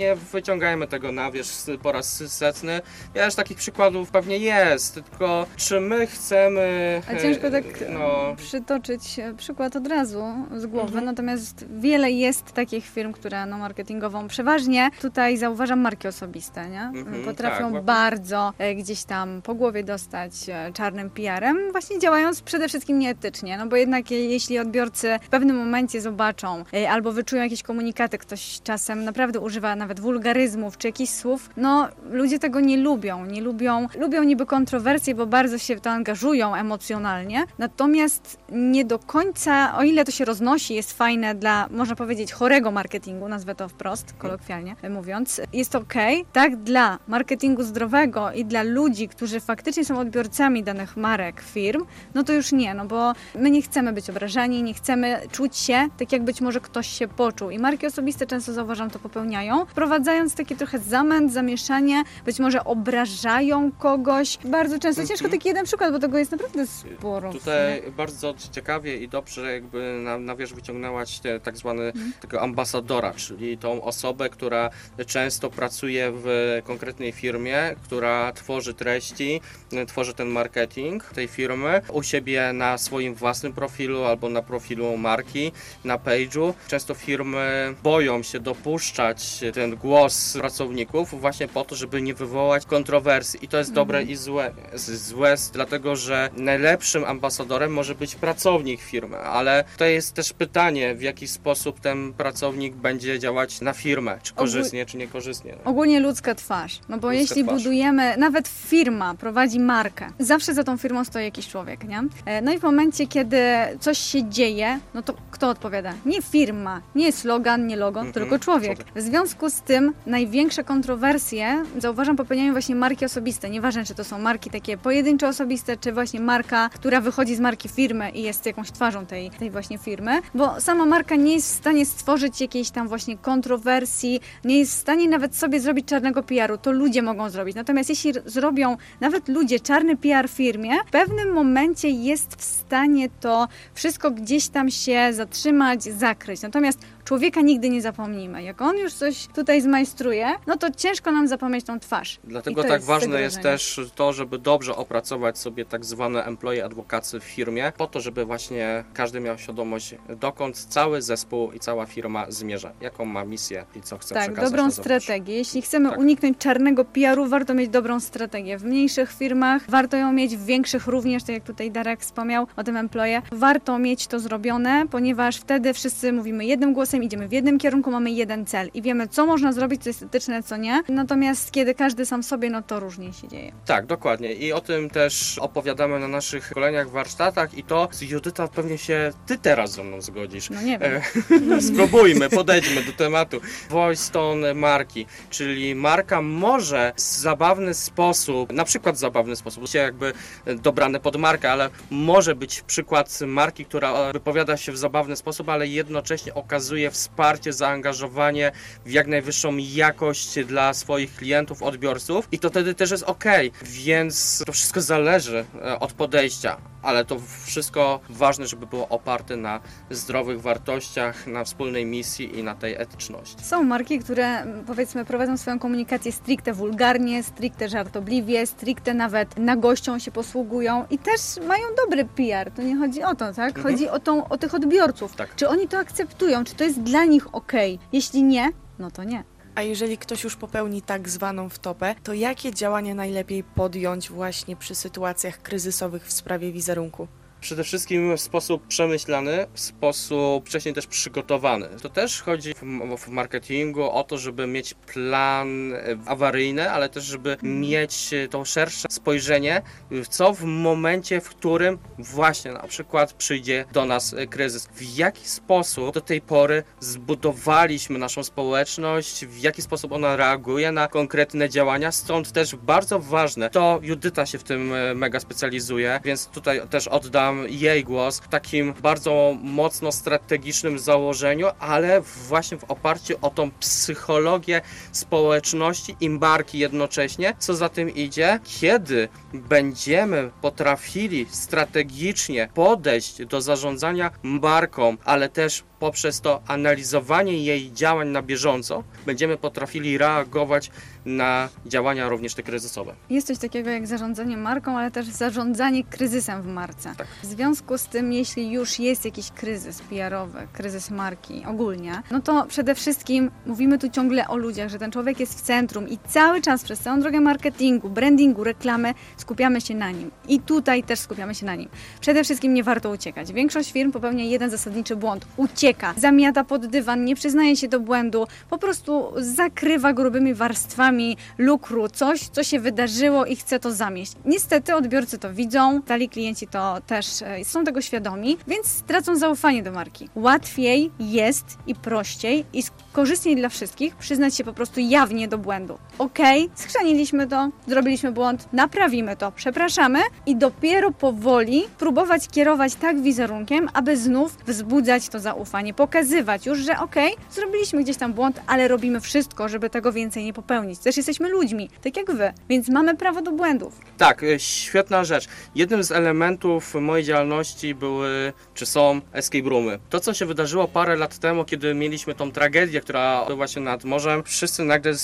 nie wyciągajmy tego na wierzch po raz setny. Wiesz, takich przykładów pewnie jest, tylko czy my chcemy... A ciężko tak no. przytoczyć e, przykład od razu z głowy, Mhm. natomiast wiele jest takich firm, które no marketingową przeważnie tutaj zauważam marki osobiste, nie? Mhm, Potrafią tak. bardzo e, gdzieś tam po głowie dostać e, czarnym PR-em, właśnie działając przede wszystkim nieetycznie, no bo jednak jeśli odbiorcy w pewnym momencie zobaczą albo wyczują jakieś komunikaty, ktoś czasem naprawdę używa nawet wulgaryzmów czy jakichś słów, no ludzie tego nie lubią, nie lubią, lubią niby kontrowersje, bo bardzo się w to angażują emocjonalnie, natomiast nie do końca, o ile to się roznosi, jest fajne dla, można powiedzieć, chorego marketingu, nazwę to wprost, kolokwialnie mówiąc, jest ok, tak dla marketingu zdrowego i dla ludzi, którzy faktycznie są odbiorcami danych marek, firm, no to już nie, no bo my nie chcemy być obrażani, nie chcemy czuć się tak, jak być może ktoś się poczuł. I marki osobiste często zauważam to popełniają, wprowadzając taki trochę zamęt, zamieszanie, być może obrażają kogoś. Bardzo często, ciężko Mhm. taki jeden przykład, bo tego jest naprawdę sporo. Tutaj bardzo ciekawie i dobrze jakby na, na wierzch wyciągnęłaś te, tak zwany Mhm. tego ambasadora, czyli tą osobę, która często pracuje w konkretnej firmie, która tworzy treści, tworzy ten marketing tej firmy u siebie na swoim własnym profilu albo na profilu marki, na page'u. Często firmy boją się dopuszczać ten głos pracowników właśnie po to, żeby nie wywołać kontrowersji i to jest dobre i złe. Złe, dlatego że najlepszym ambasadorem może być pracownik firmy, ale to jest też pytanie, w jaki sposób ten pracownik będzie działać na firmę, czy korzystnie, czy niekorzystnie. Ogólnie ludzka twarz. No bo Ludzka jeśli twarz. budujemy, nawet firma prowadzi markę, zawsze za tą firmą stoi jakiś człowiek, nie? E, No i w momencie, kiedy coś się dzieje, no to kto odpowiada? Nie firma, nie slogan, nie logo, Mhm, tylko człowiek. człowiek. W związku z tym największe kontrowersje, zauważam, popełniają właśnie marki osobiste. Nieważne, czy to są marki takie pojedyncze osobiste, czy właśnie marka, która wychodzi z marki firmy i jest jakąś twarzą tej, tej właśnie firmy, bo sama marka nie jest w stanie stworzyć jakiejś tam właśnie kontrowersji, nie jest w stanie nawet sobie zrobić czarnego PR-u. To ludzie mogą zrobić. Natomiast jeśli zrobią nawet ludzie czarny PR firmie, w pewnym momencie jest w stanie to wszystko gdzieś tam się zatrzymać, zakryć. Natomiast człowieka nigdy nie zapomnimy. Jak on już coś tutaj zmajstruje, no to ciężko nam zapomnieć tą twarz. Dlatego tak jest ważne jest też to, żeby dobrze opracować sobie tak zwane employee advocacy w firmie, po to, żeby właśnie każdy miał świadomość, dokąd cały zespół i cała firma zmierza, jaką ma misję i co chce Tak, przekazać dobrą na zewnątrz. strategię. Jeśli chcemy Tak. uniknąć czarnego PR-u, warto mieć dobrą strategię. W mniejszych firmach warto ją mieć, w większych również, tak jak tutaj Darek wspomniał o tym employee. Warto mieć to zrobione, ponieważ wtedy wszyscy mówimy jednym głosem, idziemy w jednym kierunku, mamy jeden cel i wiemy, co można zrobić, co jest etyczne, co nie. Natomiast kiedy każdy sam sobie, no to różnie się dzieje. Tak, dokładnie. I o tym też opowiadamy na naszych szkoleniach, warsztatach i to, Judyta, pewnie się ty teraz ze mną zgodzisz. No nie wiem. E, (laughs) Spróbujmy, podejdźmy do tematu. Voice tone marki, czyli marka może w zabawny sposób, na przykład w zabawny sposób, się jakby dobrane pod markę, ale może być przykład marki, która wypowiada się w zabawny sposób, ale jednocześnie okazuje wsparcie, zaangażowanie w jak najwyższą jakość dla swoich klientów, odbiorców i to wtedy też jest ok, więc to wszystko zależy e, od podejścia, ale to wszystko ważne, żeby było oparte na zdrowych wartościach, na wspólnej misji i na tej etyczności. Są marki, które m, powiedzmy prowadzą swoją komunikację stricte wulgarnie, stricte żartobliwie, stricte nawet nagością się posługują i też mają dobry PR. To nie chodzi o to, tak? Mhm. Chodzi o, tą, o tych odbiorców. Tak. Czy oni to akceptują? Czy to jest dla nich ok? Jeśli nie, no to nie. A jeżeli ktoś już popełni tak zwaną wtopę, to jakie działania najlepiej podjąć właśnie przy sytuacjach kryzysowych w sprawie wizerunku? Przede wszystkim w sposób przemyślany, w sposób wcześniej też przygotowany. To też chodzi w, marketingu o to, żeby mieć plan e, awaryjny, ale też żeby mieć e, to szersze spojrzenie, co w momencie, w którym właśnie na przykład przyjdzie do nas e, kryzys. W jaki sposób do tej pory zbudowaliśmy naszą społeczność, w jaki sposób ona reaguje na konkretne działania. Stąd też bardzo ważne, to Judyta się w tym mega specjalizuje, więc tutaj też oddam jej głos w takim bardzo mocno strategicznym założeniu, ale właśnie w oparciu o tą psychologię społeczności i marki jednocześnie. Co za tym idzie, kiedy będziemy potrafili strategicznie podejść do zarządzania marką, ale też poprzez to analizowanie jej działań na bieżąco, będziemy potrafili reagować na działania również te kryzysowe. Jest coś takiego jak zarządzanie marką, ale też zarządzanie kryzysem w marce. Tak. W związku z tym, jeśli już jest jakiś kryzys PR-owy, kryzys marki ogólnie, no to przede wszystkim mówimy tu ciągle o ludziach, że ten człowiek jest w centrum i cały czas przez całą drogę marketingu, brandingu, reklamy skupiamy się na nim. I tutaj też skupiamy się na nim. Przede wszystkim nie warto uciekać. Większość firm popełnia jeden zasadniczy błąd. Ucieka, zamiata pod dywan, nie przyznaje się do błędu, po prostu zakrywa grubymi warstwami lukru coś, co się wydarzyło i chce to zamieść. Niestety odbiorcy to widzą, stali klienci to też e, są tego świadomi, więc tracą zaufanie do marki. Łatwiej jest i prościej i korzystniej dla wszystkich przyznać się po prostu jawnie do błędu. Okej, okay, schrzaniliśmy to, zrobiliśmy błąd, naprawimy to, przepraszamy i dopiero powoli próbować kierować tak wizerunkiem, aby znów wzbudzać to zaufanie, pokazywać już, że okej, okay, zrobiliśmy gdzieś tam błąd, ale robimy wszystko, żeby tego więcej nie popełnić. Też jesteśmy ludźmi, tak jak wy, więc mamy prawo do błędów. Tak, e, świetna rzecz. Jednym z elementów mojej działalności były, czy są escape roomy. To, co się wydarzyło parę lat temu, kiedy mieliśmy tą tragedię, która była się nad morzem, wszyscy nagle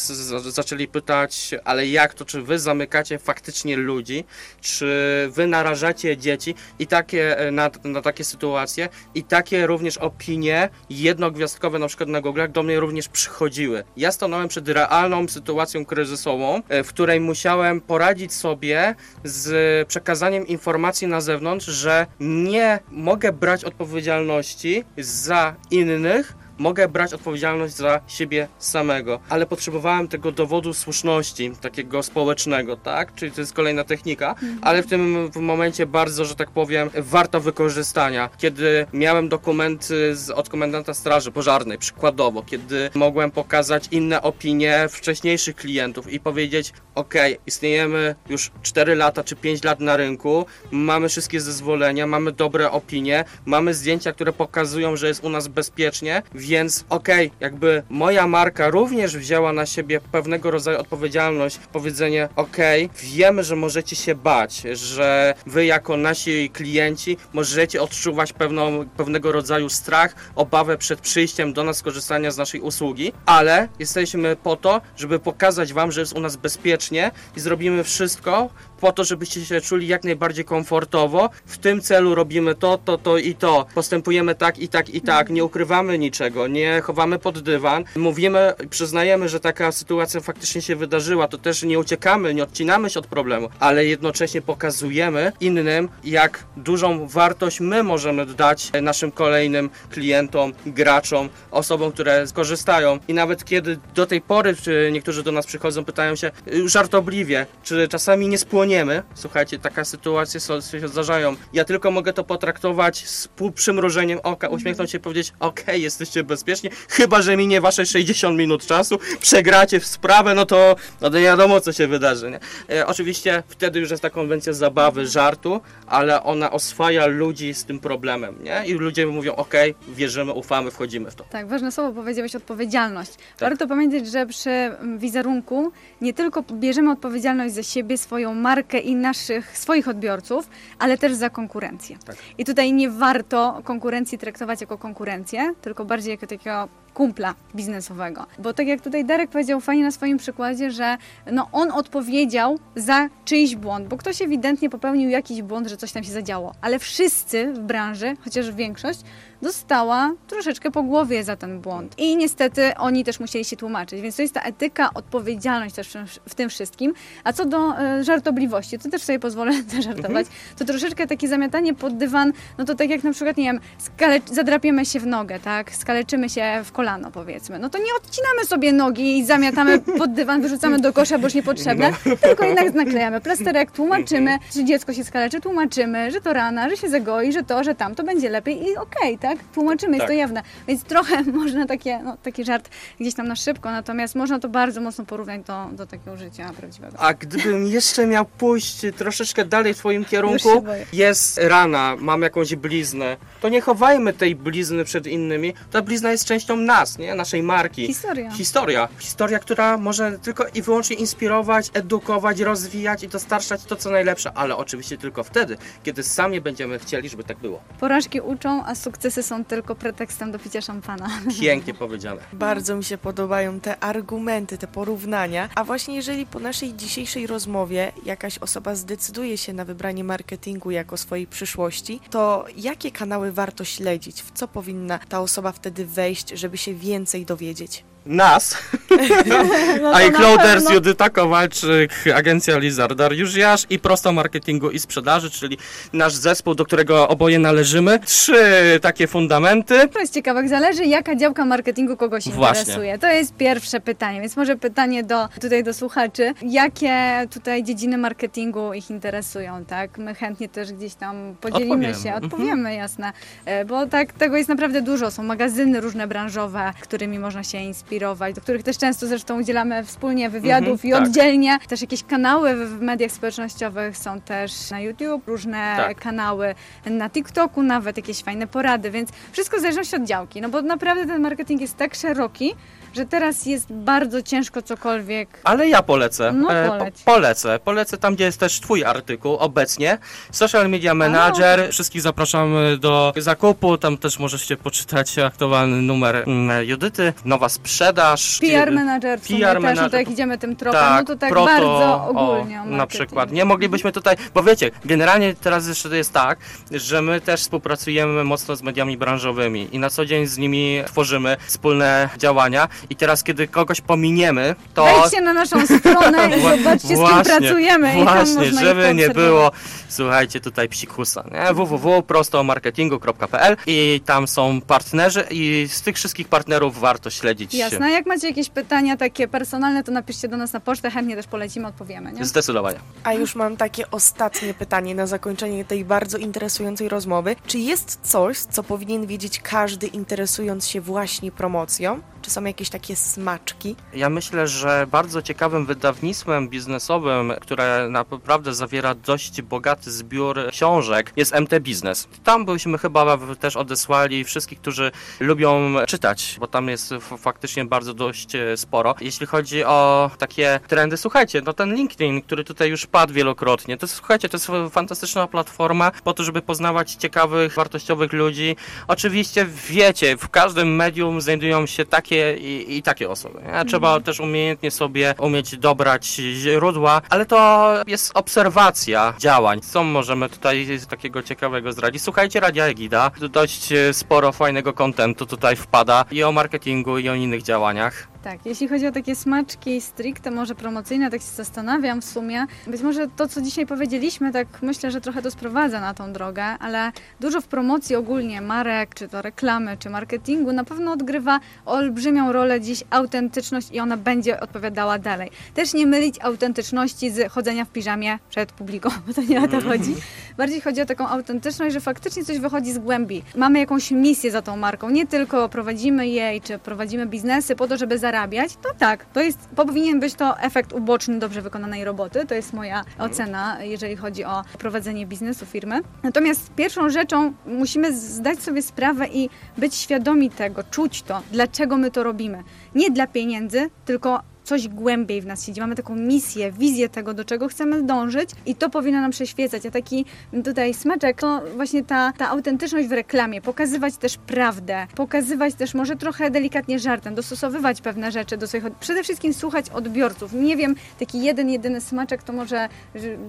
zaczęli pytać, ale jak to, czy wy zamykacie faktycznie ludzi, czy wy narażacie dzieci i takie, e, na, na takie sytuacje i takie również opinie jednogwiazdkowe na przykład na Google do mnie również przychodziły. Ja stanąłem przed realną sytuacją kryzysową, e, w której musiałem poradzić sobie z przekazaniem informacji na zewnątrz, że nie mogę brać odpowiedzialności za innych, mogę brać odpowiedzialność za siebie samego, ale potrzebowałem tego dowodu słuszności, takiego społecznego, tak? Czyli to jest kolejna technika, mhm. ale w tym momencie bardzo, że tak powiem, warto wykorzystania. Kiedy miałem dokumenty z, od komendanta straży pożarnej, przykładowo, kiedy mogłem pokazać inne opinie wcześniejszych klientów i powiedzieć, ok, istniejemy już 4 lata czy 5 lat na rynku, mamy wszystkie zezwolenia, mamy dobre opinie, mamy zdjęcia, które pokazują, że jest u nas bezpiecznie, więc okej, okay, jakby moja marka również wzięła na siebie pewnego rodzaju odpowiedzialność, powiedzenie okej, okay, wiemy, że możecie się bać, że wy jako nasi klienci możecie odczuwać pewną, pewnego rodzaju strach, obawę przed przyjściem do nas, korzystania z naszej usługi, ale jesteśmy po to, żeby pokazać wam, że jest u nas bezpiecznie i zrobimy wszystko, po to, żebyście się czuli jak najbardziej komfortowo. W tym celu robimy to, to, to i to. Postępujemy tak i tak i tak. Nie ukrywamy niczego, nie chowamy pod dywan. Mówimy, przyznajemy, że taka sytuacja faktycznie się wydarzyła. To też nie uciekamy, nie odcinamy się od problemu, ale jednocześnie pokazujemy innym, jak dużą wartość my możemy dać naszym kolejnym klientom, graczom, osobom, które skorzystają. I nawet kiedy do tej pory niektórzy do nas przychodzą, pytają się y, żartobliwie, czy czasami nie spłoniemy Słuchajcie, taka sytuacja się zdarzają. Ja tylko mogę to potraktować z przymrużeniem oka, uśmiechnąć się i powiedzieć, ok, jesteście bezpieczni, chyba, że minie wasze 60 minut czasu, przegracie w sprawę, no to, no to wiadomo, co się wydarzy. Nie? E, oczywiście wtedy już jest ta konwencja zabawy, żartu, ale ona oswaja ludzi z tym problemem, nie? I ludzie mówią, ok, wierzymy, ufamy, wchodzimy w to. Tak, ważne słowo powiedziałeś, odpowiedzialność. Tak. Warto pamiętać, że przy wizerunku nie tylko bierzemy odpowiedzialność za siebie, swoją markę, markę i naszych, swoich odbiorców, ale też za konkurencję. Tak. I tutaj nie warto konkurencji traktować jako konkurencję, tylko bardziej jako takiego kumpla biznesowego. Bo tak jak tutaj Darek powiedział fajnie na swoim przykładzie, że no on odpowiedział za czyjś błąd, bo ktoś ewidentnie popełnił jakiś błąd, że coś tam się zadziało. Ale wszyscy w branży, chociaż większość, dostała troszeczkę po głowie za ten błąd. I niestety oni też musieli się tłumaczyć, więc to jest ta etyka, odpowiedzialność też w tym wszystkim. A co do e, żartobliwości, to też sobie pozwolę (laughs) zażartować, to troszeczkę takie zamiatanie pod dywan, no to tak jak na przykład, nie wiem, skale- zadrapiemy się w nogę, tak, skaleczymy się w kolano powiedzmy, no to nie odcinamy sobie nogi i zamiatamy pod dywan, wyrzucamy do kosza, bo już niepotrzebne, tylko jednak naklejamy plasterek, tłumaczymy, że dziecko się skaleczy, tłumaczymy, że to rana, że się zagoi, że to, że tam, to będzie lepiej i okej, tak, tłumaczymy, jest Tak. to jawne, więc trochę (laughs) można takie, no, taki żart gdzieś tam na szybko, natomiast można to bardzo mocno porównać do, do takiego życia prawdziwego. A gdybym jeszcze miał pójść troszeczkę dalej w Twoim kierunku, jest rana, mam jakąś bliznę, to nie chowajmy tej blizny przed innymi. Ta blizna jest częścią nas, nie? Naszej marki. Historia. Historia. Historia, która może tylko i wyłącznie inspirować, edukować, rozwijać i dostarczać to, co najlepsze, ale oczywiście tylko wtedy, kiedy sami będziemy chcieli, żeby tak było. Porażki uczą, a sukcesy są tylko pretekstem do picia szampana. Pięknie powiedziane. (laughs) Bardzo mi się podobają te argumenty, te porównania. A właśnie jeżeli po naszej dzisiejszej rozmowie jakaś osoba zdecyduje się na wybranie marketingu jako swojej przyszłości, to jakie kanały warto śledzić? W co powinna ta osoba wtedy wejść, żeby się więcej dowiedzieć? Nas, (laughs) No iClouders, Judyta Kowalczyk, agencja Lizard, Dariusz Jasz i prosto marketingu i sprzedaży, czyli nasz zespół, do którego oboje należymy. Trzy takie fundamenty. To jest ciekawe, zależy jaka działka marketingu kogoś Właśnie. interesuje. To jest pierwsze pytanie, więc może pytanie do, tutaj do słuchaczy. Jakie tutaj dziedziny marketingu ich interesują, tak? My chętnie też gdzieś tam podzielimy Odpowiemy. się, Mhm. odpowiemy, jasne. E, Bo tak, tego jest naprawdę dużo. Są magazyny różne branżowe, którymi można się inspirować, do których też często zresztą udzielamy wspólnie wywiadów Mhm, i tak. oddzielnie. Też jakieś kanały w w mediach społecznościowych są też na YouTube, różne Tak. kanały na TikToku nawet, jakieś fajne porady, więc wszystko w zależności od działki, no bo naprawdę ten marketing jest tak szeroki, że teraz jest bardzo ciężko cokolwiek Ale ja polecę. No, E, po, polecę. Polecę tam, gdzie jest też Twój artykuł obecnie. Social Media Manager. Wszystkich zapraszamy do zakupu. Tam też możecie poczytać aktualny numer mm, Judyty. Nowa sprzedaż. PR manager PR też, no to manager. jak idziemy tym tropem, Tak, no to tak proto, bardzo ogólnie o, o na przykład. Nie moglibyśmy tutaj, bo wiecie, generalnie teraz jeszcze to jest tak, że my też współpracujemy mocno z mediami branżowymi i na co dzień z nimi tworzymy wspólne działania i teraz kiedy kogoś pominiemy, to Wejdźcie na naszą stronę i (laughs) zobaczcie, z kim Właśnie, pracujemy i tam Właśnie, żeby nie było, słuchajcie, tutaj psikusa, nie? www.prostomarketingu.pl i tam są partnerzy i z tych wszystkich partnerów warto śledzić Jasne, a jak macie jakieś pytania takie personalne, to napiszcie do nas na pocztę, chętnie też polecimy, odpowiemy, nie? Zdecydowanie. A już mam takie ostatnie pytanie na zakończenie tej bardzo interesującej rozmowy. Czy jest coś, co powinien wiedzieć każdy interesując się właśnie promocją? Czy są jakieś takie smaczki? Ja myślę, że bardzo ciekawym wydawnictwem biznesowym, które naprawdę zawiera dość bogaty zbiór książek, jest MT Biznes. Tam byśmy chyba też odesłali wszystkich, którzy lubią czytać, bo tam jest faktycznie bardzo dość e, sporo. Jeśli chodzi o takie trendy, słuchajcie, no ten LinkedIn, który tutaj już padł wielokrotnie, to słuchajcie, to jest fantastyczna platforma po to, żeby poznawać ciekawych, wartościowych ludzi. Oczywiście wiecie, w każdym medium znajdują się takie i, i takie osoby. Nie? Trzeba też umiejętnie sobie umieć dobrać źródła, ale to jest obserwacja działań. Co możemy tutaj takiego ciekawego zdradzić? Słuchajcie Radia Egida. Dość e, sporo fajnego kontentu tutaj wpada i o marketingu, i o innych działaniach. Tak, jeśli chodzi o takie smaczki stricte, może promocyjne, tak się zastanawiam w sumie. Być może to, co dzisiaj powiedzieliśmy, tak myślę, że trochę to sprowadza na tą drogę, ale dużo w promocji ogólnie marek, czy to reklamy, czy marketingu na pewno odgrywa olbrzymią rolę dziś autentyczność i ona będzie odpowiadała dalej. Też nie mylić autentyczności z chodzenia w piżamie przed publiką, (laughs) bo to nie o to chodzi. Bardziej chodzi o taką autentyczność, że faktycznie coś wychodzi z głębi. Mamy jakąś misję za tą marką, nie tylko prowadzimy jej, czy prowadzimy biznesy po to, żeby zarabiać, to tak, to jest, powinien być to efekt uboczny dobrze wykonanej roboty, to jest moja ocena, jeżeli chodzi o prowadzenie biznesu, firmy. Natomiast pierwszą rzeczą musimy zdać sobie sprawę i być świadomi tego, czuć to, dlaczego my to robimy. Nie dla pieniędzy, tylko coś głębiej w nas siedzi, mamy taką misję, wizję tego, do czego chcemy dążyć i to powinno nam przeświecać. A taki tutaj smeczek to właśnie ta, ta autentyczność w reklamie, pokazywać też prawdę, pokazywać też może trochę delikatnie żartem, dostosowywać pewne rzeczy do swoich, przede wszystkim słuchać odbiorców. Nie wiem, taki jeden, jedyny smaczek to może,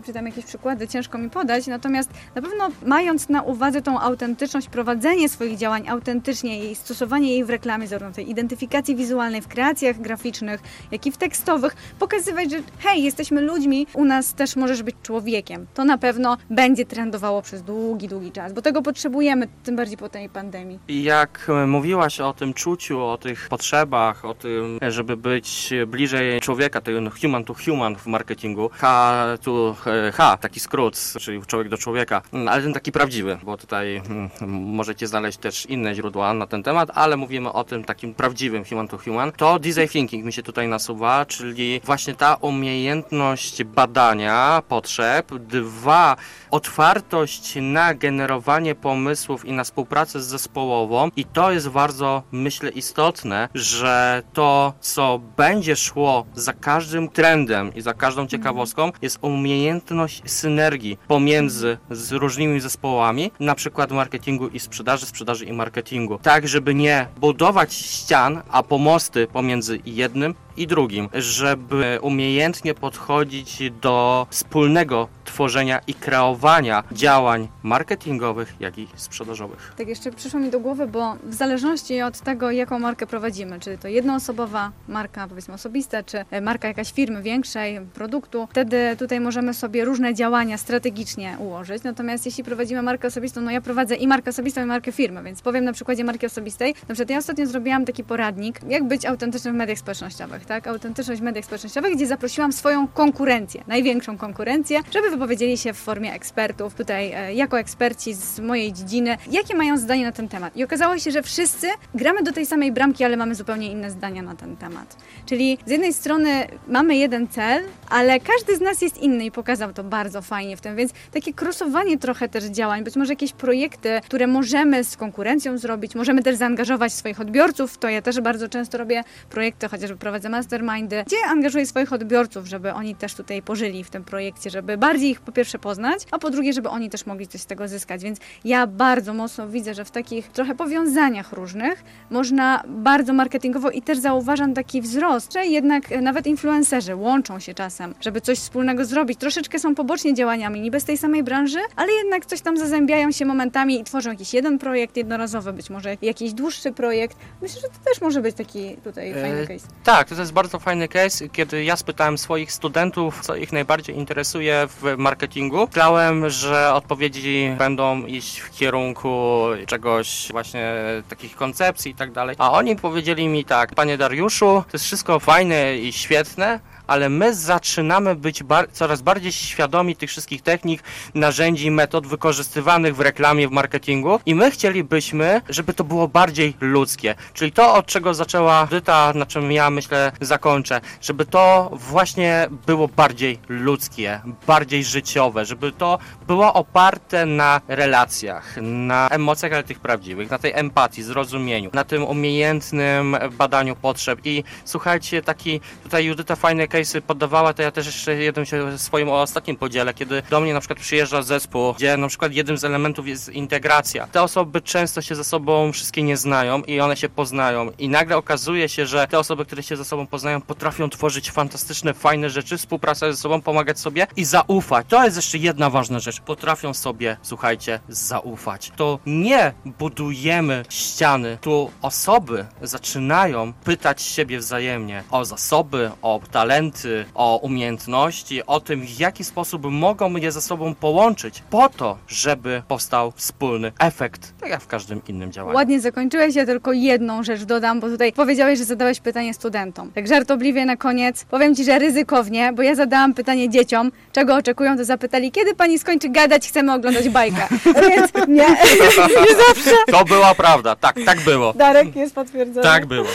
czy tam jakieś przykłady ciężko mi podać, natomiast na pewno mając na uwadze tą autentyczność, prowadzenie swoich działań autentycznie i stosowanie jej w reklamie, zarówno tej identyfikacji wizualnej, w kreacjach graficznych, jak i w tekstowych, pokazywać, że hej, jesteśmy ludźmi, u nas też możesz być człowiekiem. To na pewno będzie trendowało przez długi, długi czas, bo tego potrzebujemy, tym bardziej po tej pandemii. Jak e, mówiłaś o tym czuciu, o tych potrzebach, o tym, żeby być bliżej człowieka, ten human to human w marketingu, H to e, H, taki skrót, czyli człowiek do człowieka, mm, ale ten taki prawdziwy, bo tutaj mm, możecie znaleźć też inne źródła na ten temat, ale mówimy o tym takim prawdziwym human to human, to design thinking mi się tutaj nasuwa, czyli właśnie ta umiejętność badania potrzeb, dwa, otwartość na generowanie pomysłów i na współpracę zespołową i to jest bardzo, myślę, istotne, że to, co będzie szło za każdym trendem i za każdą ciekawostką, jest umiejętność synergii pomiędzy z różnymi zespołami, na przykład marketingu i sprzedaży, sprzedaży i marketingu. Tak, żeby nie budować ścian, a pomosty pomiędzy jednym i drugim, żeby umiejętnie podchodzić do wspólnego tworzenia i kreowania działań marketingowych, jak i sprzedażowych. Tak jeszcze przyszło mi do głowy, bo w zależności od tego, jaką markę prowadzimy, czy to jednoosobowa marka, powiedzmy osobista, czy marka jakaś firmy większej, produktu, wtedy tutaj możemy sobie różne działania strategicznie ułożyć. Natomiast jeśli prowadzimy markę osobistą, no ja prowadzę i markę osobistą, i markę firmy, więc powiem na przykładzie marki osobistej. Na przykład ja ostatnio zrobiłam taki poradnik, jak być autentycznym w mediach społecznościowych, tak? Autentyczność w mediach społecznościowych, gdzie zaprosiłam swoją konkurencję, największą konkurencję, żeby wypowiedzieli się w formie ekspertów, tutaj e, jako eksperci z mojej dziedziny, jakie mają zdanie na ten temat. I okazało się, że wszyscy gramy do tej samej bramki, ale mamy zupełnie inne zdania na ten temat. Czyli z jednej strony mamy jeden cel, ale każdy z nas jest inny i pokazał to bardzo fajnie w tym, więc takie krosowanie trochę też działań, być może jakieś projekty, które możemy z konkurencją zrobić, możemy też zaangażować swoich odbiorców, to ja też bardzo często robię projekty, chociażby prowadzę mastermindy, gdzie angażuję swoich odbiorców, żeby oni też tutaj pożyli w tym projekcie, żeby bardziej ich po pierwsze poznać, a po drugie, żeby oni też mogli coś z tego zyskać. Więc ja bardzo mocno widzę, że w takich trochę powiązaniach różnych można bardzo marketingowo i też zauważam taki wzrost, że jednak nawet influencerzy łączą się czasem, żeby coś wspólnego zrobić. Troszeczkę są pobocznie działaniami, niby z tej samej branży, ale jednak coś tam zazębiają się momentami i tworzą jakiś jeden projekt jednorazowy, być może jakiś dłuższy projekt. Myślę, że to też może być taki tutaj fajny e, case. tak, to jest bardzo fajny case. Kiedy ja spytałem swoich studentów, co ich najbardziej interesuje w marketingu, myślałem, że odpowiedzi będą iść w kierunku czegoś właśnie takich koncepcji i tak dalej. A oni powiedzieli mi tak, panie Dariuszu, to jest wszystko fajne i świetne, ale my zaczynamy być bar coraz bardziej świadomi tych wszystkich technik, narzędzi, metod wykorzystywanych w reklamie, w marketingu. I my chcielibyśmy, żeby to było bardziej ludzkie. Czyli to, od czego zaczęła Dyta, na czym ja myślę zakończę, żeby to właśnie było bardziej ludzkie, bardziej życiowe, żeby to było oparte na relacjach, na emocjach, ale tych prawdziwych, na tej empatii, zrozumieniu, na tym umiejętnym badaniu potrzeb. I słuchajcie, taki tutaj Judyta fajny case'y poddawała, to ja też jeszcze jednym się swoim ostatnim podzielę, kiedy do mnie na przykład przyjeżdża zespół, gdzie na przykład jednym z elementów jest integracja. Te osoby często się ze sobą wszystkie nie znają i one się poznają i nagle okazuje się, że te osoby, które się ze sobą poznają, potrafią tworzyć fantastyczne, fajne rzeczy, współpracować ze sobą, pomagać sobie i zaufać. To jest jeszcze jedna ważna rzecz. Potrafią sobie, słuchajcie, zaufać. To nie budujemy ściany, tu osoby zaczynają pytać siebie wzajemnie o zasoby, o talenty, talenty, o umiejętności, o tym, w jaki sposób mogą je ze sobą połączyć, po to, żeby powstał wspólny efekt, tak jak w każdym innym działaniu. Ładnie zakończyłeś, ja tylko jedną rzecz dodam, bo tutaj powiedziałeś, że zadałeś pytanie studentom. Tak żartobliwie na koniec, powiem Ci, że ryzykownie, bo ja zadałam pytanie dzieciom, czego oczekują, to zapytali, kiedy Pani skończy gadać, chcemy oglądać bajkę. (laughs) Więc nie, nie (laughs) zawsze. To była prawda, tak, tak było. Darek jest potwierdzony. Tak było.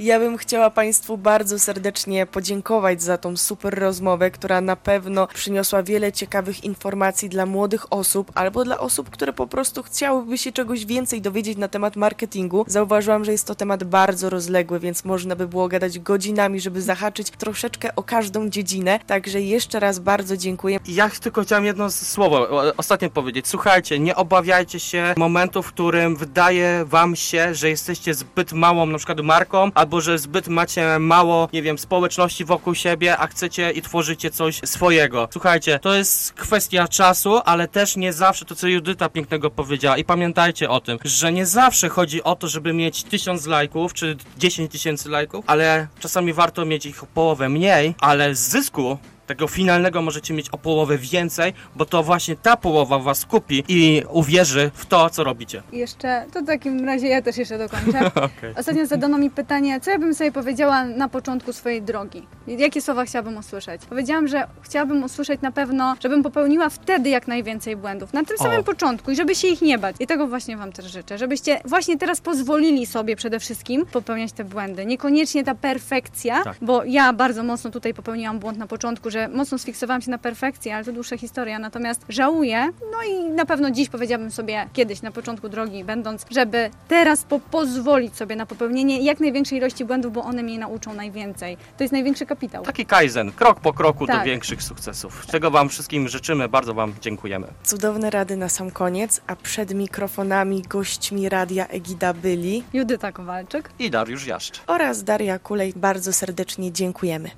Ja bym chciała Państwu bardzo serdecznie podziękować podziękować za tą super rozmowę, która na pewno przyniosła wiele ciekawych informacji dla młodych osób albo dla osób, które po prostu chciałyby się czegoś więcej dowiedzieć na temat marketingu. Zauważyłam, że jest to temat bardzo rozległy, więc można by było gadać godzinami, żeby zahaczyć troszeczkę o każdą dziedzinę. Także jeszcze raz bardzo dziękuję. Ja tylko chciałem jedno słowo ostatnie powiedzieć. Słuchajcie, nie obawiajcie się momentu, w którym wydaje wam się, że jesteście zbyt małą na przykład marką, albo że zbyt macie mało, nie wiem, społeczności wokół siebie, a chcecie i tworzycie coś swojego. Słuchajcie, to jest kwestia czasu, ale też nie zawsze to, co Judyta pięknego powiedziała. I pamiętajcie o tym, że nie zawsze chodzi o to, żeby mieć tysiąc lajków, czy 10 tysięcy lajków, ale czasami warto mieć ich połowę mniej, ale z zysku tego finalnego możecie mieć o połowę więcej, bo to właśnie ta połowa was kupi i uwierzy w to, co robicie. I jeszcze, to w takim razie ja też jeszcze dokończę. (laughs) Okej. Ostatnio zadano mi pytanie, co ja bym sobie powiedziała na początku swojej drogi. Jakie słowa chciałabym usłyszeć? Powiedziałam, że chciałabym usłyszeć na pewno, żebym popełniła wtedy jak najwięcej błędów. Na tym O. samym początku i żeby się ich nie bać. I tego właśnie Wam też życzę. Żebyście właśnie teraz pozwolili sobie przede wszystkim popełniać te błędy. Niekoniecznie ta perfekcja, Tak. bo ja bardzo mocno tutaj popełniłam błąd na początku, że mocno sfiksowałam się na perfekcji, ale to dłuższa historia. Natomiast żałuję, no i na pewno dziś powiedziałabym sobie kiedyś na początku drogi, będąc, żeby teraz po pozwolić sobie na popełnienie jak największej ilości błędów, bo one mnie nauczą najwięcej. To jest największy kapitał. Taki kaizen, krok po kroku do Tak. większych sukcesów. Czego wam wszystkim życzymy, bardzo wam dziękujemy. Cudowne rady na sam koniec, a przed mikrofonami gośćmi Radia Egida byli Judyta Kowalczyk. I Dariusz Jaszcz. oraz Daria Kulej. Bardzo serdecznie dziękujemy.